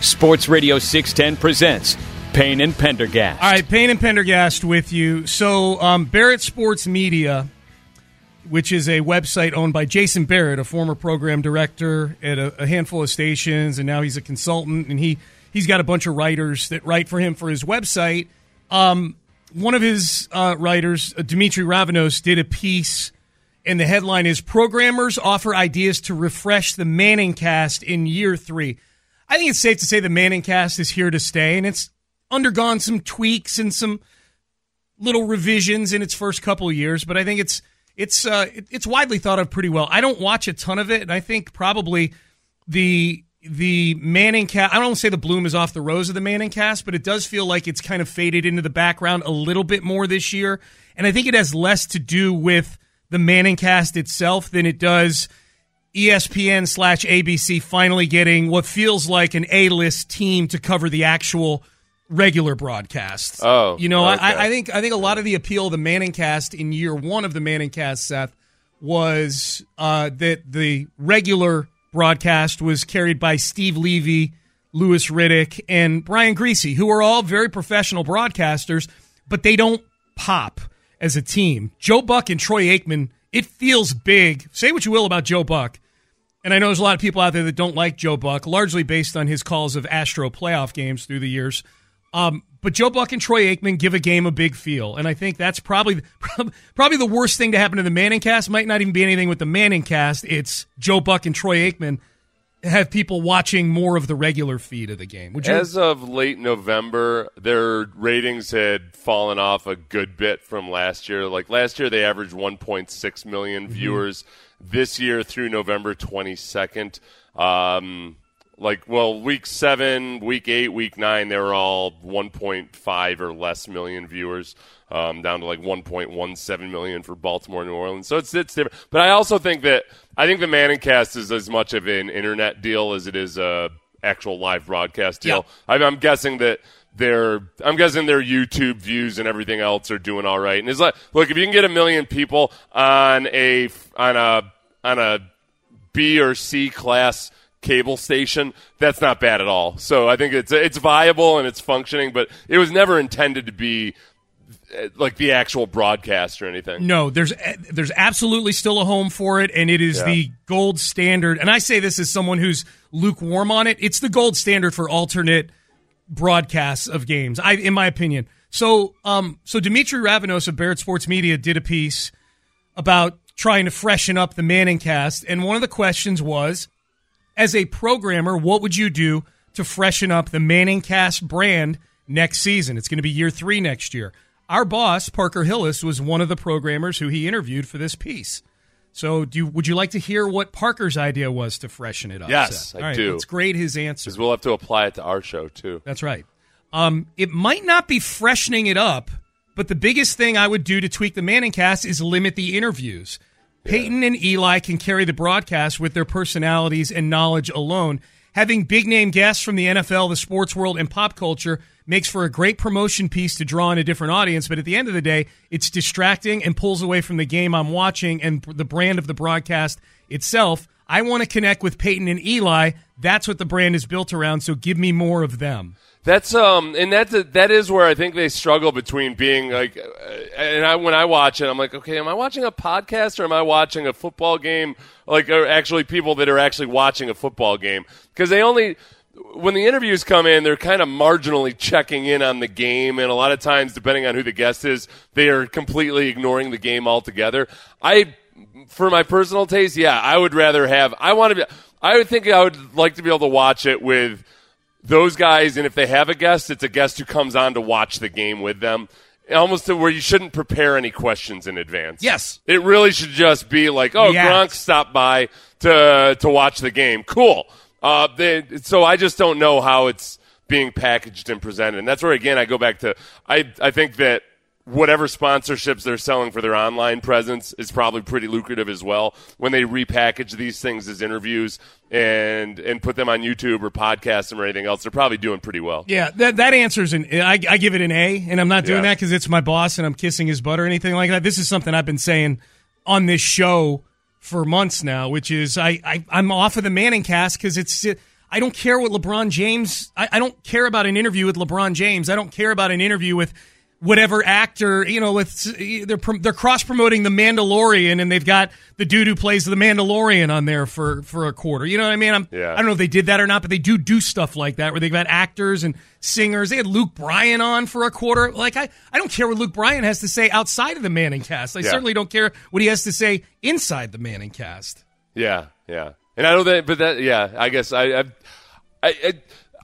Speaker 2: Sports Radio 610 presents Payne and Pendergast.
Speaker 3: All right, Payne and Pendergast with you. So um, Barrett Sports Media, which is a website owned by Jason Barrett, a former program director at a, a handful of stations, and now he's a consultant, and he he's got a bunch of writers that write for him for his website. Um, one of his uh, writers, uh, Demetri Ravanos, did a piece, and the headline is "Programmers offer ideas to refresh the Manning cast in year three. I think it's safe to say the Manning cast is here to stay, and it's undergone some tweaks and some little revisions in its first couple years, but I think it's it's uh, it- it's widely thought of pretty well. I don't watch a ton of it, and I think probably the the Manning cast. I don't want to say the bloom is off the rose of the Manning cast, but it does feel like it's kind of faded into the background a little bit more this year, and I think it has less to do with the Manning cast itself than it does. ESPN slash ABC finally getting what feels like an A list team to cover the actual regular broadcasts.
Speaker 5: Oh,
Speaker 3: you know,
Speaker 5: okay.
Speaker 3: I, I think I think a lot of the appeal of the Manning cast in year one of the Manning cast, Seth, was uh, that the regular broadcast was carried by Steve Levy, Louis Riddick, and Brian Griese, who are all very professional broadcasters, but they don't pop as a team. Joe Buck and Troy Aikman, it feels big. Say what you will about Joe Buck. And I know there's a lot of people out there that don't like Joe Buck, largely based on his calls of Astro playoff games through the years. Um, but Joe Buck and Troy Aikman give a game a big feel, and I think that's probably probably the worst thing to happen to the Manning cast. Might not even be anything with the Manning cast. It's Joe Buck and Troy Aikman have people watching more of the regular feed of the game. Would you?
Speaker 5: As of late November, their ratings had fallen off a good bit from last year. Like last year, they averaged 1.6 million
Speaker 3: Mm-hmm.
Speaker 5: viewers. This year, through November 22nd, um, like well, week seven, week eight, week nine, they were all 1.5 or less million viewers. Um, down to like 1.17 million for Baltimore, New Orleans. So it's it's different. But I also think that I think the Manning cast is as much of an internet deal as it is a actual live broadcast deal. I, I'm guessing that their I'm guessing their YouTube views and everything else are doing all right. And it's like, look, if you can get a million people on a on a on a B or C class cable station, that's not bad at all. So I think it's it's viable and it's functioning, but it was never intended to be like the actual broadcast or anything.
Speaker 3: No, there's there's absolutely still a home for it, and it is
Speaker 5: Yeah.
Speaker 3: the gold standard. And I say this as someone who's lukewarm on it. It's the gold standard for alternate broadcasts of games, I in my opinion. So, um, so Demetri Ravanos of Barrett Sports Media did a piece about trying to freshen up the Manning cast. And one of the questions was as a programmer, what would you do to freshen up the Manning cast brand next season? It's going to be year three next year. Our boss, Parker Hillis, was one of the programmers who he interviewed for this piece. So, do you, would you like to hear what Parker's idea was to freshen it up?
Speaker 5: Yes,
Speaker 3: Seth?
Speaker 5: I
Speaker 3: right,
Speaker 5: do.
Speaker 3: Let's grade his answer.
Speaker 5: Because we'll have to apply it to our show too.
Speaker 3: That's right. Um, it might not be freshening it up, but the biggest thing I would do to tweak the Manning cast is limit the interviews. Peyton and Eli can carry the broadcast with their personalities and knowledge alone. Having big name guests from the NFL, the sports world, and pop culture makes for a great promotion piece to draw in a different audience. But at the end of the day, it's distracting and pulls away from the game I'm watching and the brand of the broadcast itself. I want to connect with Peyton and Eli. That's what the brand is built around. So give me more of them.
Speaker 5: That's um, and that's a, that is where I think they struggle between being like, uh, and I when I watch it, I'm like, okay, am I watching a podcast or am I watching a football game? Like, are actually people that are actually watching a football game because they only when the interviews come in, they're kind of marginally checking in on the game, and a lot of times, depending on who the guest is, they are completely ignoring the game altogether. I, for my personal taste, yeah, I would rather have. I want to be. I would think I would like to be able to watch it with those guys, and if they have a guest, it's a guest who comes on to watch the game with them. Almost to where you shouldn't prepare any questions in advance.
Speaker 3: Yes.
Speaker 5: It really should just be like, oh. Gronk stopped by to to watch the game. Cool. Uh, they, so I just don't know how it's being packaged and presented, and that's where again I go back to I I think that whatever sponsorships they're selling for their online presence is probably pretty lucrative as well when they repackage these things as interviews and and put them on YouTube or podcast them or anything else. They're probably doing pretty well.
Speaker 3: Yeah, that that answers an. I, I give it an A, and I'm not doing
Speaker 5: Yeah.
Speaker 3: that because it's my boss and I'm kissing his butt or anything like that. This is something I've been saying on this show for months now, which is I, I I'm off of the Manning cast because it's. I don't care what LeBron James. I, I don't care about an interview with LeBron James. I don't care about an interview with whatever actor. You know, with they're they're cross promoting the Mandalorian, and they've got the dude who plays the Mandalorian on there for for a quarter. You know what I mean? I'm,
Speaker 5: Yeah.
Speaker 3: I don't know if they did that or not, but they do do stuff like that where they've got actors and singers. They had Luke Bryan on for a quarter. Like I, I don't care what Luke Bryan has to say outside of the Manning cast. I
Speaker 5: Yeah.
Speaker 3: certainly don't care what he has to say inside the Manning cast.
Speaker 5: Yeah, yeah. And I know that, but that, yeah, I guess I, I, I,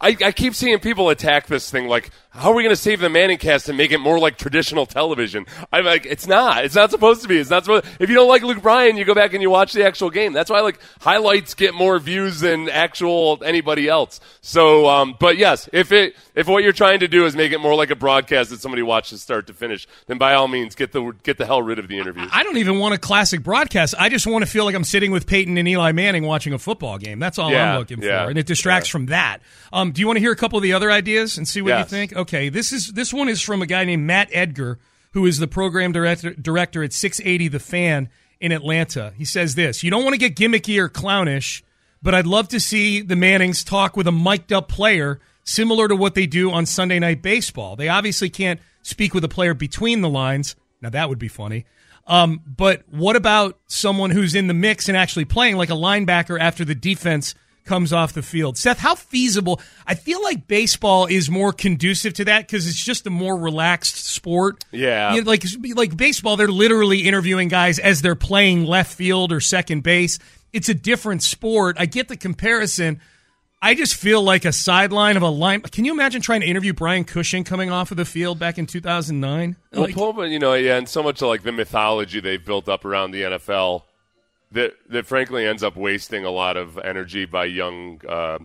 Speaker 5: I, I keep seeing people attack this thing like, how are we going to save the Manning cast and make it more like traditional television? I'm like, it's not. It's not supposed to be. It's not supposed. If you don't like Luke Bryan, you go back and you watch the actual game. That's why like highlights get more views than actual anybody else. So, um, but yes, if it if what you're trying to do is make it more like a broadcast that somebody watches start to finish, then by all means get the get the hell rid of the interviews.
Speaker 3: I don't even want a classic broadcast. I just want to feel like I'm sitting with Peyton and Eli Manning watching a football game. That's all
Speaker 5: Yeah,
Speaker 3: I'm looking
Speaker 5: yeah,
Speaker 3: for, and it distracts from that. Um, do you want to hear a couple of the other ideas and see what you think? Okay, this is this one is from a guy named Matt Edgar, who is the program director director at 680 The Fan in Atlanta. He says this: You don't want to get gimmicky or clownish, but I'd love to see the Mannings talk with a mic'd up player, similar to what they do on Sunday Night Baseball. They obviously can't speak with a player between the lines. Now that would be funny. Um, but what about someone who's in the mix and actually playing like a linebacker after the defense comes off the field? Seth, how feasible? I feel like baseball is more conducive to that because it's just a more relaxed sport.
Speaker 5: Yeah.
Speaker 3: You know, like like baseball, they're literally interviewing guys as they're playing left field or second base. It's a different sport. I get the comparison. I just feel like a sideline of a line. Can you imagine trying to interview Brian Cushing coming off of the field back in 2009?
Speaker 5: Well, but you know, yeah, and so much of like the mythology they've built up around the NFL that that frankly ends up wasting a lot of energy by young uh,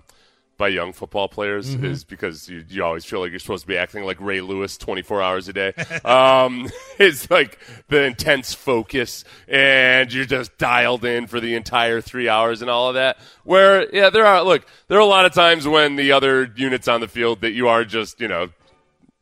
Speaker 5: by young football players
Speaker 14: Mhm.
Speaker 5: is because you, you always feel like you're supposed to be acting like Ray Lewis 24 hours a day. um, it's like the intense focus, and you're just dialed in for the entire three hours and all of that. Where yeah, there are look, there are a lot of times when the other units on the field that you are just you know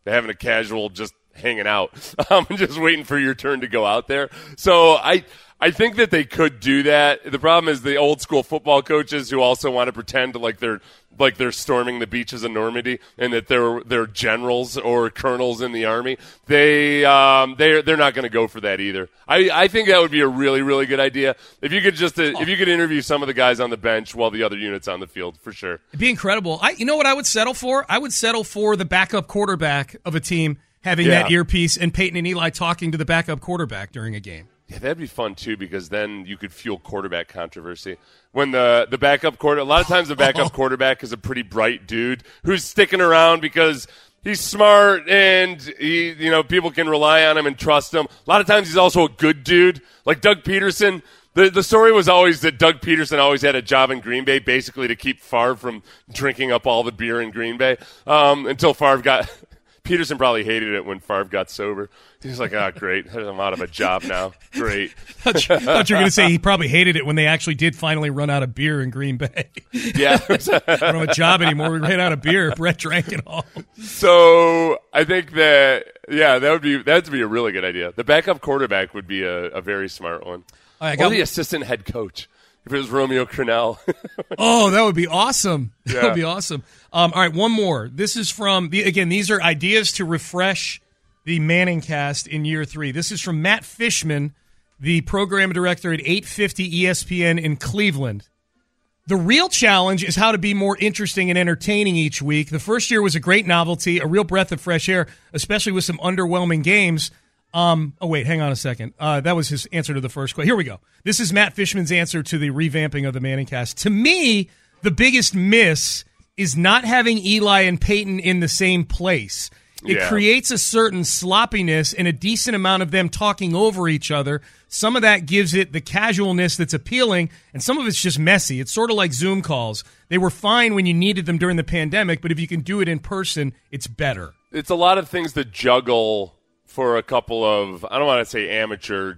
Speaker 5: having a casual just hanging out um, and just waiting for your turn to go out there so i i think that they could do that the problem is the old school football coaches who also want to pretend like they're like they're storming the beaches of Normandy and that they're they're generals or colonels in the army. They um they they're not going to go for that either. I I think that would be a really really good idea if you could just uh, if you could interview some of the guys on the bench while the other units on the field for sure.
Speaker 3: It'd be incredible. I, you know what I would settle for? I would settle for the backup quarterback of a team having that earpiece and Peyton and Eli talking to the backup quarterback during a game.
Speaker 5: Yeah, that'd be fun too because then you could fuel quarterback controversy. When the the backup quarter, a lot of times the backup quarterback is a pretty bright dude who's sticking around because he's smart and he, you know, people can rely on him and trust him. A lot of times he's also a good dude, like Doug Pederson. The, the story was always that Doug Pederson always had a job in Green Bay, basically to keep Favre from drinking up all the beer in Green Bay, um, until Favre got. Pederson probably hated it when Favre got sober. He's like, "Ah, great, I'm out of a job now. Great."
Speaker 3: thought you, I thought you were going to say he probably hated it when they actually did finally run out of beer in Green Bay.
Speaker 5: Yeah.
Speaker 3: I don't have a job anymore. We ran out of beer. Brett drank it all.
Speaker 5: So I think that yeah, that would be that would be a really good idea. The backup quarterback would be a, a very smart one.
Speaker 3: I
Speaker 5: or
Speaker 3: got-
Speaker 5: the assistant head coach if it was Romeo Crennel.
Speaker 3: Oh, that would be awesome. That
Speaker 5: Yeah.
Speaker 3: would be awesome. Um, all right, one more. This is from the again. These are ideas to refresh the Manning cast in year three. This is from Matt Fishman, the program director at 850 ESPN in Cleveland. The real challenge is how to be more interesting and entertaining each week. The first year was a great novelty, a real breath of fresh air, especially with some underwhelming games. Um, oh wait, hang on a second. Uh, that was his answer to the first question. Here we go. This is Matt Fishman's answer to the revamping of the Manning cast. To me, the biggest miss is not having Eli and Peyton in the same place. It
Speaker 5: Yeah.
Speaker 3: creates a certain sloppiness and a decent amount of them talking over each other. Some of that gives it the casualness that's appealing, and some of it's just messy. It's sort of like Zoom calls. They were fine when you needed them during the pandemic, but if you can do it in person, it's better.
Speaker 5: it's a lot of things to juggle for a couple of I don't want to say amateur,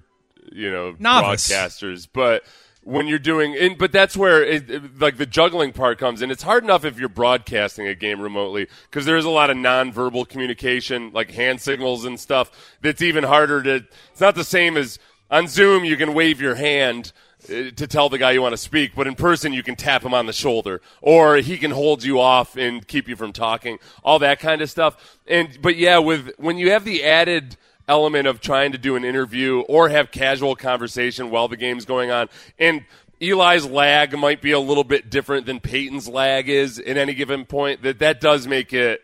Speaker 5: you know,
Speaker 3: Novice.
Speaker 5: broadcasters, but when you're doing but that's where it, it- like the juggling part comes in. It's hard enough if you're broadcasting a game remotely because there is a lot of nonverbal communication, like hand signals and stuff. That's even harder to. It's not the same as on Zoom. You can wave your hand uh, to tell the guy you want to speak, but in person you can tap him on the shoulder, or he can hold you off and keep you from talking, all that kind of stuff. And but yeah, with when you have the added element of trying to do an interview or have casual conversation while the game's going on, and Eli's lag might be a little bit different than Peyton's lag is at any given point. That that does make it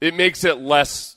Speaker 5: it makes it less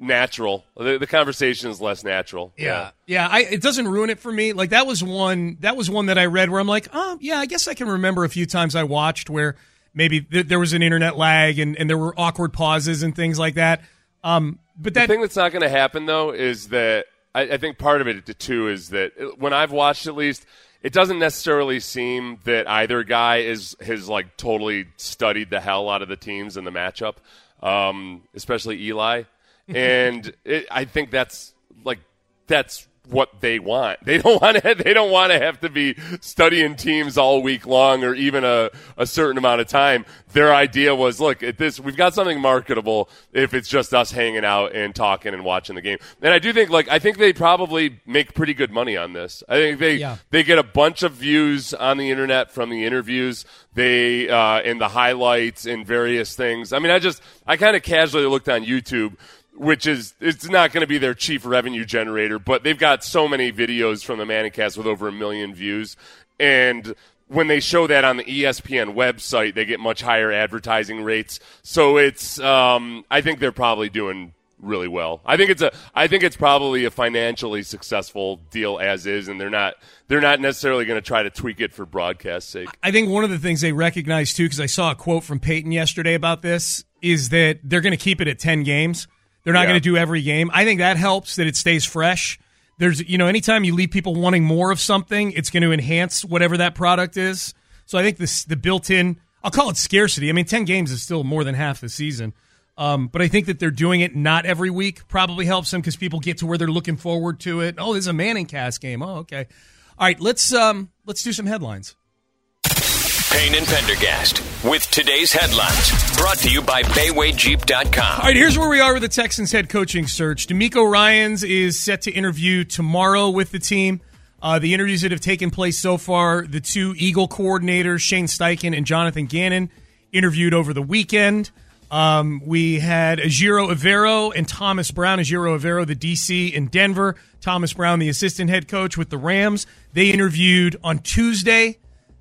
Speaker 5: natural. The, the conversation is less natural.
Speaker 3: Yeah, yeah. I, it doesn't ruin it for me. Like that was one. That was one that I read where I'm like, oh yeah, I guess I can remember a few times I watched where maybe th- there was an internet lag and, and there were awkward pauses and things like that. Um, but
Speaker 5: the thing that's not going to happen though is that I, I think part of it too is that when I've watched at least, it doesn't necessarily seem that either guy is has like totally studied the hell out of the teams in the matchup, um, especially Eli, and it, I think that's like that's what they want. They don't want to. They don't want to have to be studying teams all week long or even a, a certain amount of time. Their idea was, look at this. We've got something marketable if it's just us hanging out and talking and watching the game. And I do think, like, I think they probably make pretty good money on this. I think they
Speaker 3: Yeah.
Speaker 5: they get a bunch of views on the internet from the interviews. They uh, and the highlights and various things. I mean, I just I kind of casually looked on YouTube which is it's not going to be their chief revenue generator, but they've got so many videos from the Manning cast with over a million views, and when they show that on the ESPN website, they get much higher advertising rates. So it's um, I think they're probably doing really well. I think it's a I think it's probably a financially successful deal as is, and they're not they're not necessarily going to try to tweak it for broadcast sake.
Speaker 3: I think one of the things they recognize too, because I saw a quote from Peyton yesterday about this, is that they're going to keep it at ten games. They're not
Speaker 5: Yeah.
Speaker 3: going to do every game. I think that helps that it stays fresh. There's, you know, anytime you leave people wanting more of something, it's going to enhance whatever that product is. So I think this the built-in, I'll call it scarcity. I mean, ten games is still more than half the season. Um, but I think that they're doing it not every week probably helps them because people get to where they're looking forward to it. Oh, there's a Manning cast game. Oh, okay. All right, let's um, let's do some headlines.
Speaker 2: Payne and Pendergast with today's headlines. Brought to you by BaywayJeep.com.
Speaker 3: All right, here's where we are with the Texans head coaching search. DeMeco Ryans is set to interview tomorrow with the team. Uh, the interviews that have taken place so far, the two Eagle coordinators, Shane Steichen and Jonathan Gannon, interviewed over the weekend. Um, we had Ejiro Evero and Thomas Brown. Ejiro Evero, the DC in Denver. Thomas Brown, the assistant head coach with the Rams. They interviewed on Tuesday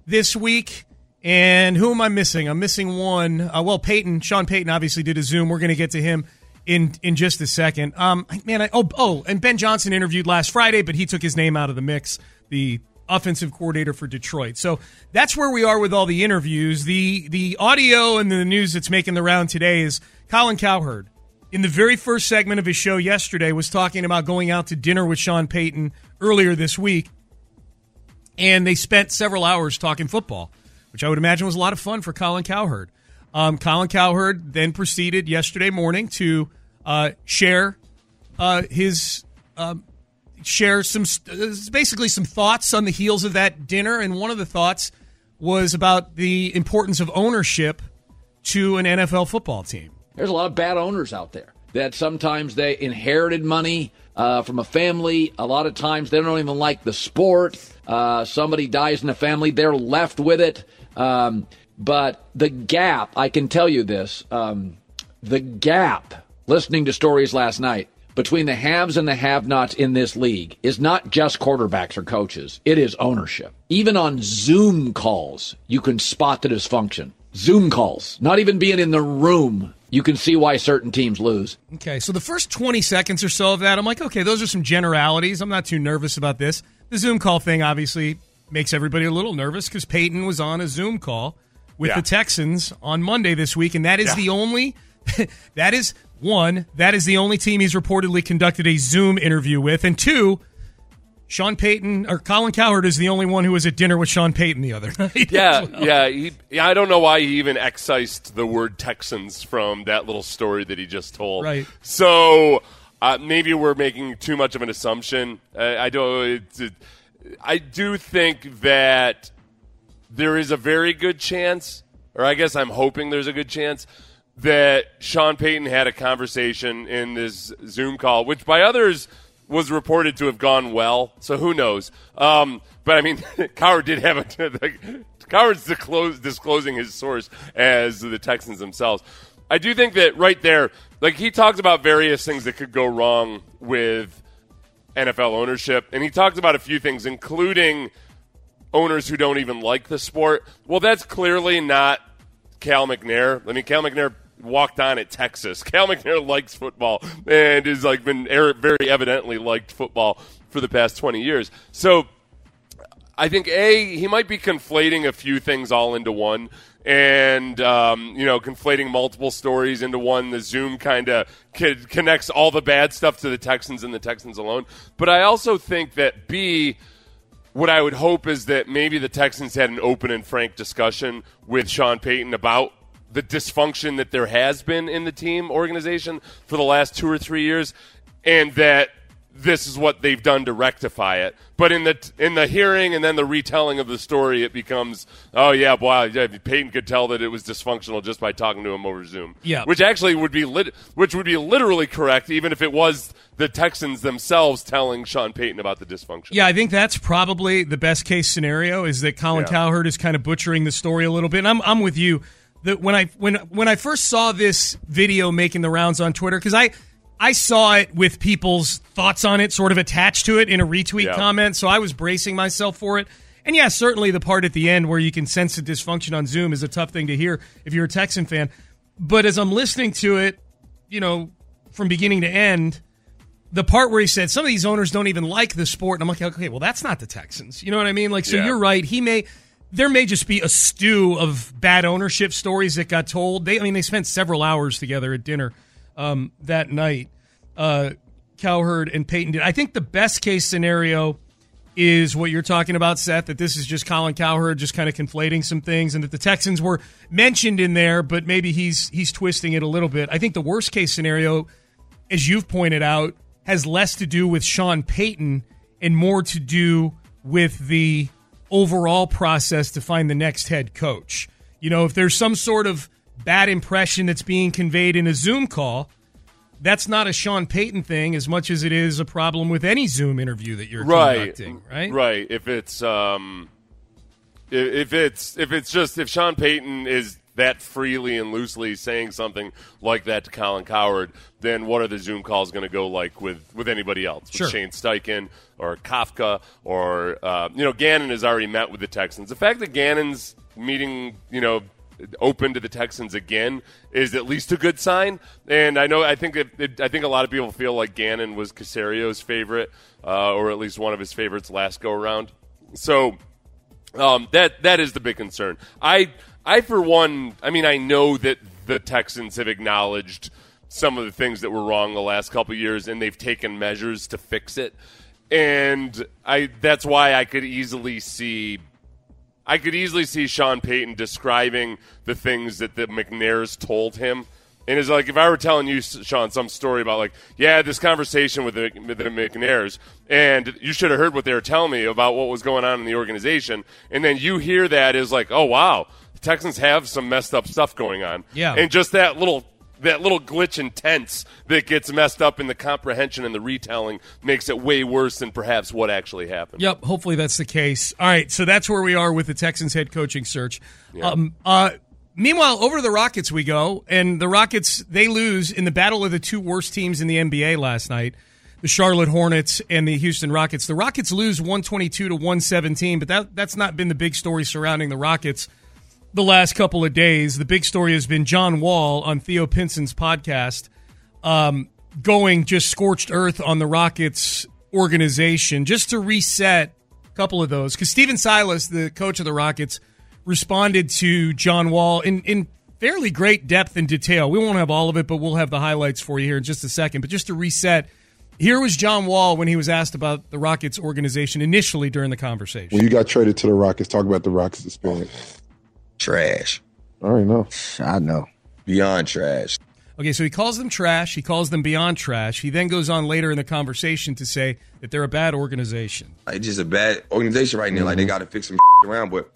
Speaker 3: this week. And who am I missing? I'm missing one. Uh, well, Peyton, Sean Payton obviously did a Zoom. We're going to get to him in in just a second. Um, man, I, oh oh, and Ben Johnson interviewed last Friday, but he took his name out of the mix. The offensive coordinator for Detroit. So that's where we are with all the interviews. The the audio and the news that's making the round today is Colin Cowherd. In the very first segment of his show yesterday, was talking about going out to dinner with Sean Payton earlier this week, and they spent several hours talking football, which I would imagine was a lot of fun for Colin Cowherd. Um, Colin Cowherd then proceeded yesterday morning to uh, share uh, his um, share some basically some thoughts on the heels of that dinner, and one of the thoughts was about the importance of ownership to an NFL football team.
Speaker 7: There's a lot of bad owners out there that sometimes they inherited money uh, from a family. A lot of times they don't even like the sport. Uh, somebody dies in the family, they're left with it. Um, but the gap, I can tell you this, um, the gap, listening to stories last night, between the haves and the have nots in this league is not just quarterbacks or coaches, it is ownership. Even on Zoom calls, you can spot the dysfunction. Zoom calls, not even being in the room, you can see why certain teams lose.
Speaker 3: Okay, so the first 20 seconds or so of that, I'm like, okay, those are some generalities. I'm not too nervous about this. The Zoom call thing obviously makes everybody a little nervous because Peyton was on a Zoom call with
Speaker 5: Yeah.
Speaker 3: the Texans on Monday this week, and that is
Speaker 5: Yeah.
Speaker 3: the only, that is one, that is the only team he's reportedly conducted a Zoom interview with, and two, Sean Payton or Colin Cowherd is the only one who was at dinner with Sean Payton the other night.
Speaker 5: Yeah,
Speaker 3: well.
Speaker 5: yeah, he, yeah. I don't know why he even excised the word Texans from that little story that he just told.
Speaker 3: Right.
Speaker 5: So uh, maybe we're making too much of an assumption. Uh, I don't. It's, it, I do think that there is a very good chance, or I guess I'm hoping there's a good chance that Sean Payton had a conversation in this Zoom call, which by others was reported to have gone well. So who knows? Um, but I mean, Cowherd did have a. Cowherd's disclosing his source as the Texans themselves. I do think that right there, like he talked about various things that could go wrong with NFL ownership, and he talked about a few things, including owners who don't even like the sport. Well, that's clearly not Cal McNair. I mean, Cal McNair walked on at Texas. Cal McNair likes football and has like been er- very evidently liked football for the past 20 years. So I think a he might be conflating a few things all into one, and um, you know, conflating multiple stories into one. The Zoom kind of co- connects all the bad stuff to the Texans and the Texans alone. But I also think that b what I would hope is that maybe the Texans had an open and frank discussion with Sean Payton about the dysfunction that there has been in the team organization for the last two or three years, and that this is what they've done to rectify it. But in the in the hearing and then the retelling of the story, it becomes, oh yeah, wow, yeah, Peyton could tell that it was dysfunctional just by talking to him over Zoom.
Speaker 3: Yeah.
Speaker 5: which actually would be lit, which would be literally correct, even if it was the Texans themselves telling Sean Payton about the dysfunction.
Speaker 3: Yeah, I think that's probably the best case scenario is that Colin
Speaker 5: Yeah.
Speaker 3: Cowherd is kind of butchering the story a little bit. And I'm I'm with you. That when I when when I first saw this video making the rounds on Twitter because I I saw it with people's thoughts on it sort of attached to it in a retweet
Speaker 5: Yeah.
Speaker 3: comment, so I was bracing myself for it. And yeah, certainly the part at the end where you can sense the dysfunction on Zoom is a tough thing to hear if you're a Texan fan. But as I'm listening to it, you know, from beginning to end, the part where he said some of these owners don't even like the sport, and I'm like, okay, well, that's not the Texans. You know what I mean? Like, so
Speaker 5: Yeah.
Speaker 3: you're right. He may, there may just be a stew of bad ownership stories that got told. They, I mean, they spent several hours together at dinner um, that night. Uh, Cowherd and Peyton did. I think the best case scenario is what you're talking about, Seth. That this is just Colin Cowherd just kind of conflating some things, and that the Texans were mentioned in there, but maybe he's he's twisting it a little bit. I think the worst case scenario, as you've pointed out, has less to do with Sean Payton and more to do with the overall process to find the next head coach. You know, if there's some sort of bad impression that's being conveyed in a Zoom call, that's not a Sean Payton thing as much as it is a problem with any Zoom interview that you're
Speaker 5: right,
Speaker 3: conducting, right?
Speaker 5: Right. If it's um, if it's if it's just if Sean Payton is that freely and loosely saying something like that to Colin Cowherd, then what are the Zoom calls going to go like with with anybody else? With
Speaker 3: Sure.
Speaker 5: Shane Steichen or Kafka or uh, you know Gannon has already met with the Texans. The fact that Gannon's meeting, you know. Open to the Texans again is at least a good sign. And I know I think it, it, I think a lot of people feel like Gannon was Caserio's favorite, uh, or at least one of his favorites last go around. So um, that that is the big concern. I I for one, I mean, I know that the Texans have acknowledged some of the things that were wrong the last couple years, and they've taken measures to fix it. And I that's why I could easily see I could easily see Sean Payton describing the things that the McNairs told him. And it's like if I were telling you, Sean, some story about like, yeah, this conversation with the, with the McNairs, and you should have heard what they were telling me about what was going on in the organization, and then you hear that is like, oh wow, the Texans have some messed up stuff going on,
Speaker 3: Yeah.
Speaker 5: and just that little that little glitch and tense that gets messed up in the comprehension and the retelling makes it way worse than perhaps what actually happened.
Speaker 3: Yep, hopefully that's the case. All right, so that's where we are with the Texans head coaching search.
Speaker 5: Yeah.
Speaker 3: Um, uh, meanwhile, over to the Rockets we go, and the Rockets they lose in the battle of the two worst teams in the NBA last night, the Charlotte Hornets and the Houston Rockets. The Rockets lose 122 to 117, but that that's not been the big story surrounding the Rockets the last couple of days. The big story has been John Wall on Theo Pinson's podcast um, going just scorched earth on the Rockets organization just to reset a couple of those. Because Stephen Silas, the coach of the Rockets, responded to John Wall in, in fairly great depth and detail. We won't have all of it, but we'll have the highlights for you here in just a second. But just to reset, here was John Wall when he was asked about the Rockets organization initially during the conversation.
Speaker 14: When you got traded to the Rockets, talk about the Rockets experience.
Speaker 15: Trash.
Speaker 14: I already know.
Speaker 15: I know. Beyond trash.
Speaker 3: Okay, so he calls them trash. He calls them beyond trash. He then goes on later in the conversation to say that they're a bad organization.
Speaker 15: It's just a bad organization right now. Like they mm-hmm. got to fix some around. But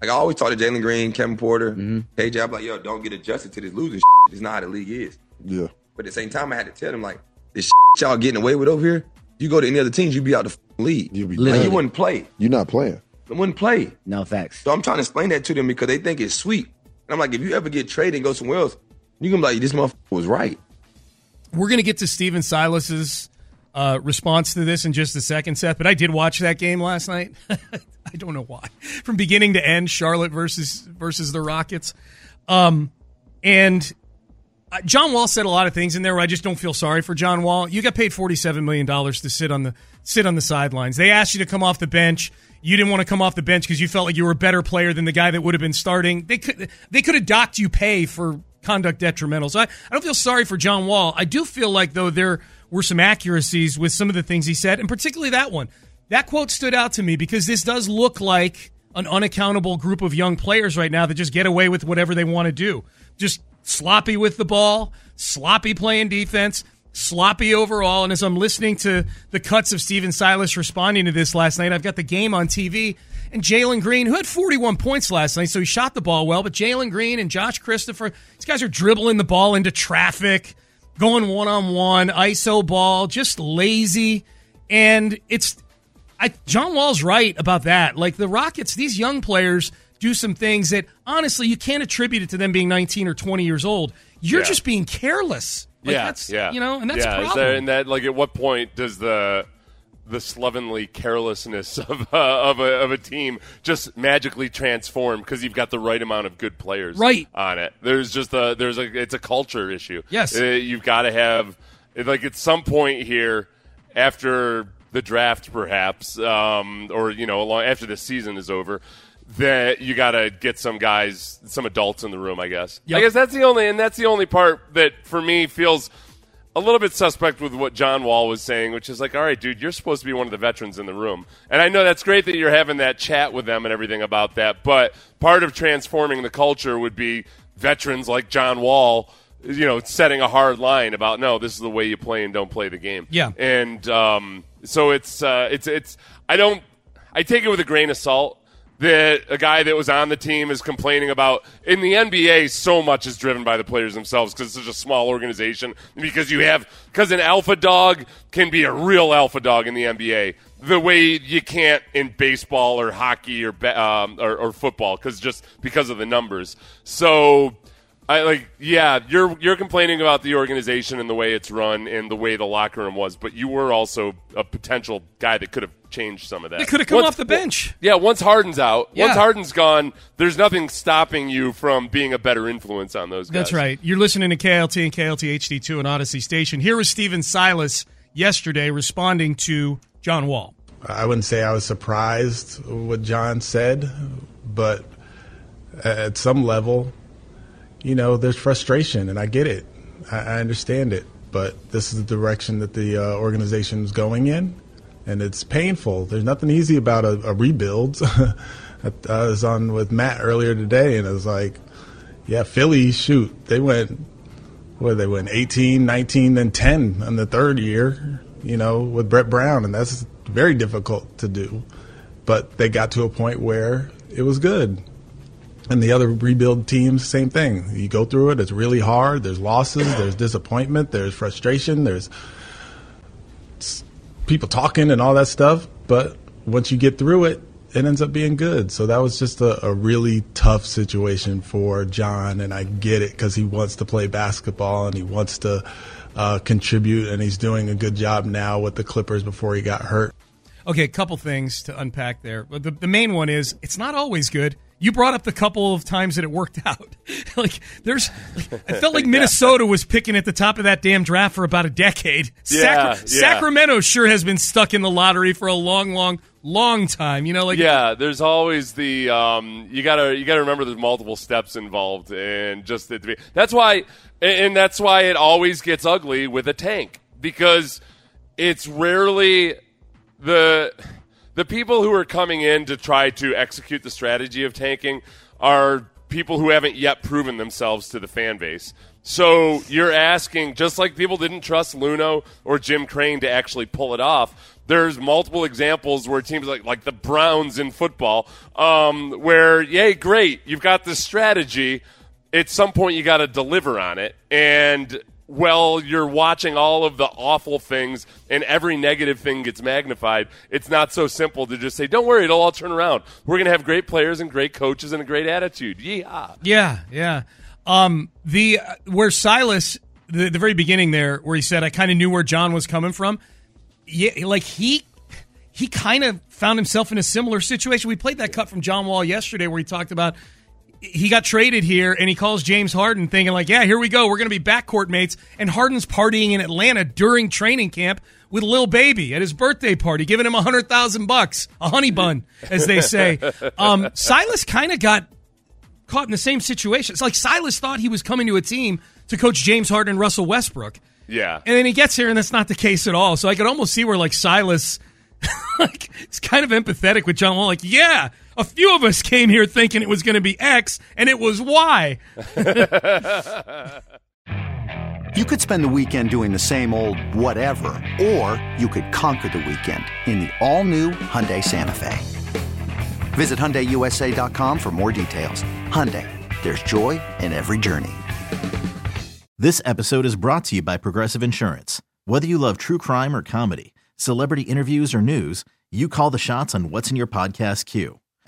Speaker 15: like I always talk to Jalen Green, Kevin Porter, mm-hmm. KJ. I'm like, yo, don't get adjusted to this losing. It's not how the league is.
Speaker 14: Yeah.
Speaker 15: But at the same time, I had to tell them like, this y'all getting away with over here. You go to any other teams, you'd be out the league.
Speaker 14: You'd be
Speaker 15: like, you wouldn't play.
Speaker 14: You're not playing.
Speaker 15: I wouldn't play.
Speaker 16: No facts.
Speaker 15: So I'm trying to explain that to them because they think it's sweet. And I'm like, if you ever get traded and go somewhere else, you can be like, this motherfucker was right.
Speaker 3: We're going to get to Stephen Silas's uh, response to this in just a second, Seth. But I did watch that game last night. I don't know why, from beginning to end, Charlotte versus versus the Rockets, um, and uh, John Wall said a lot of things in there. Where I just don't feel sorry for John Wall. You got paid forty seven million dollars to sit on the sit on the sidelines. They asked you to come off the bench. You didn't want to come off the bench because you felt like you were a better player than the guy that would have been starting. They could they could have docked you pay for conduct detrimental. So I, I don't feel sorry for John Wall. I do feel like though there were some accuracies with some of the things he said, and particularly that one. That quote stood out to me because this does look like an unaccountable group of young players right now that just get away with whatever they want to do. Just sloppy with the ball, sloppy playing defense, sloppy overall. And as I'm listening to the cuts of Stephen Silas responding to this last night, I've got the game on TV. And Jalen Green, who had 41 points last night, so he shot the ball well, but Jalen Green and Josh Christopher, these guys are dribbling the ball into traffic, going one on one, ISO ball, just lazy. And it's I John Wall's right about that. Like the Rockets, these young players do some things that honestly you can't attribute it to them being 19 or 20 years old. You're
Speaker 5: Yeah.
Speaker 3: just being careless. Like
Speaker 5: yeah,
Speaker 3: that's
Speaker 5: yeah,
Speaker 3: you know, and that's
Speaker 5: yeah. there- and that, like, at what point does the the slovenly carelessness of uh, of a of a team just magically transform because you've got the right amount of good players
Speaker 3: Right.
Speaker 5: on it? There's just a there's a it's a culture issue.
Speaker 3: Yes.
Speaker 5: Uh, you've got to have like at some point here after the draft, perhaps, um, or you know, along, after the season is over. That you got to get some guys, some adults in the room. I guess.
Speaker 3: Yep.
Speaker 5: I guess that's the only, and that's the only part that for me feels a little bit suspect with what John Wall was saying, which is like, all right, dude, you're supposed to be one of the veterans in the room. And I know that's great that you're having that chat with them and everything about that, but part of transforming the culture would be veterans like John Wall, you know, setting a hard line about, no, this is the way you play and don't play the game.
Speaker 3: Yeah.
Speaker 5: And um, so it's, uh, it's, it's, I don't, I take it with a grain of salt that a guy that was on the team is complaining about. In the NBA, so much is driven by the players themselves because it's such a small organization. Because you have because an alpha dog can be a real alpha dog in the NBA, the way you can't in baseball or hockey or um, or, or football because just because of the numbers. So. I like, yeah, you're you're complaining about the organization and the way it's run and the way the locker room was, but you were also a potential guy that could have change some of that.
Speaker 3: They could have come
Speaker 5: Once-
Speaker 3: off the bench.
Speaker 5: Yeah, once Harden's out,
Speaker 3: Yeah.
Speaker 5: once Harden's gone, there's nothing stopping you from being a better influence on those guys.
Speaker 3: That's right. You're listening to KILT and KILT HD2 and Audacy Station. Here was Stephen Silas yesterday responding to John Wall.
Speaker 16: I wouldn't say I was surprised what John said, but at some level, you know, there's frustration, and I get it. I, I understand it. But this is the direction that the uh, organization is going in, and it's painful. There's nothing easy about a, a rebuild. I, was on with Matt earlier today, and it was like, yeah, Philly, shoot, they went, what they went, 18, 19, then 10 in the third year, you know, with Brett Brown, and that's very difficult to do. But they got to a point where it was good. And the other rebuild teams, same thing. You go through it, it's really hard. There's losses, there's disappointment, there's frustration, there's people talking and all that stuff. But once you get through it, it ends up being good. So that was just a, a really tough situation for John. And I get it because he wants to play basketball and he wants to uh, contribute. And he's doing a good job now with the Clippers before he got hurt.
Speaker 3: Okay, a couple things to unpack there. But the, the main one is it's not always good. You brought up the couple of times that it worked out. like there's, I felt like Minnesota was picking at the top of that damn draft for about a decade.
Speaker 5: Yeah, yeah.
Speaker 3: Sacramento sure has been stuck in the lottery for a long, long, long time. You know, like
Speaker 5: yeah, there's always the um, you gotta you gotta remember there's multiple steps involved, and just the, that's why, and that's why it always gets ugly with a tank because it's rarely the the people who are coming in to try to execute the strategy of tanking are people who haven't yet proven themselves to the fan base. So you're asking, just like people didn't trust Luhnow or Jim Crane to actually pull it off. There's multiple examples where teams like like the Browns in football, um, where yay, great, you've got this strategy. At some point, you got to deliver on it, and well, you're watching all of the awful things and every negative thing gets magnified. It's not so simple to just say, "Don't worry, it'll all turn around." We're going to have great players and great coaches and a great attitude. Yeah.
Speaker 3: Yeah, yeah. Um, the uh, where Silas, the, the very beginning there, where he said, "I kind of knew where John was coming from." Yeah, like he he kind of found himself in a similar situation. We played that cut from John Wall yesterday, where he talked about he got traded here, and he calls James Harden, thinking like, "Yeah, here we go, we're going to be backcourt mates." And Harden's partying in Atlanta during training camp with Lil Baby at his birthday party, giving him a hundred thousand bucks, a honey bun, as they say. Um, Silas kind of got caught in the same situation. It's like Silas thought he was coming to a team to coach James Harden and Russell Westbrook.
Speaker 5: Yeah.
Speaker 3: And then he gets here and that's not the case at all. So I could almost see where like Silas like it's kind of empathetic with John Wall. Like, yeah, a few of us came here thinking it was going to be X and it was Y.
Speaker 9: You could spend the weekend doing the same old whatever, or you could conquer the weekend in the all-new Hyundai Santa Fe. Visit HyundaiUSA.com for more details. Hyundai, there's joy in every journey.
Speaker 1: This episode is brought to you by Progressive Insurance. Whether you love true crime or comedy, celebrity interviews or news, you call the shots on what's in your podcast queue.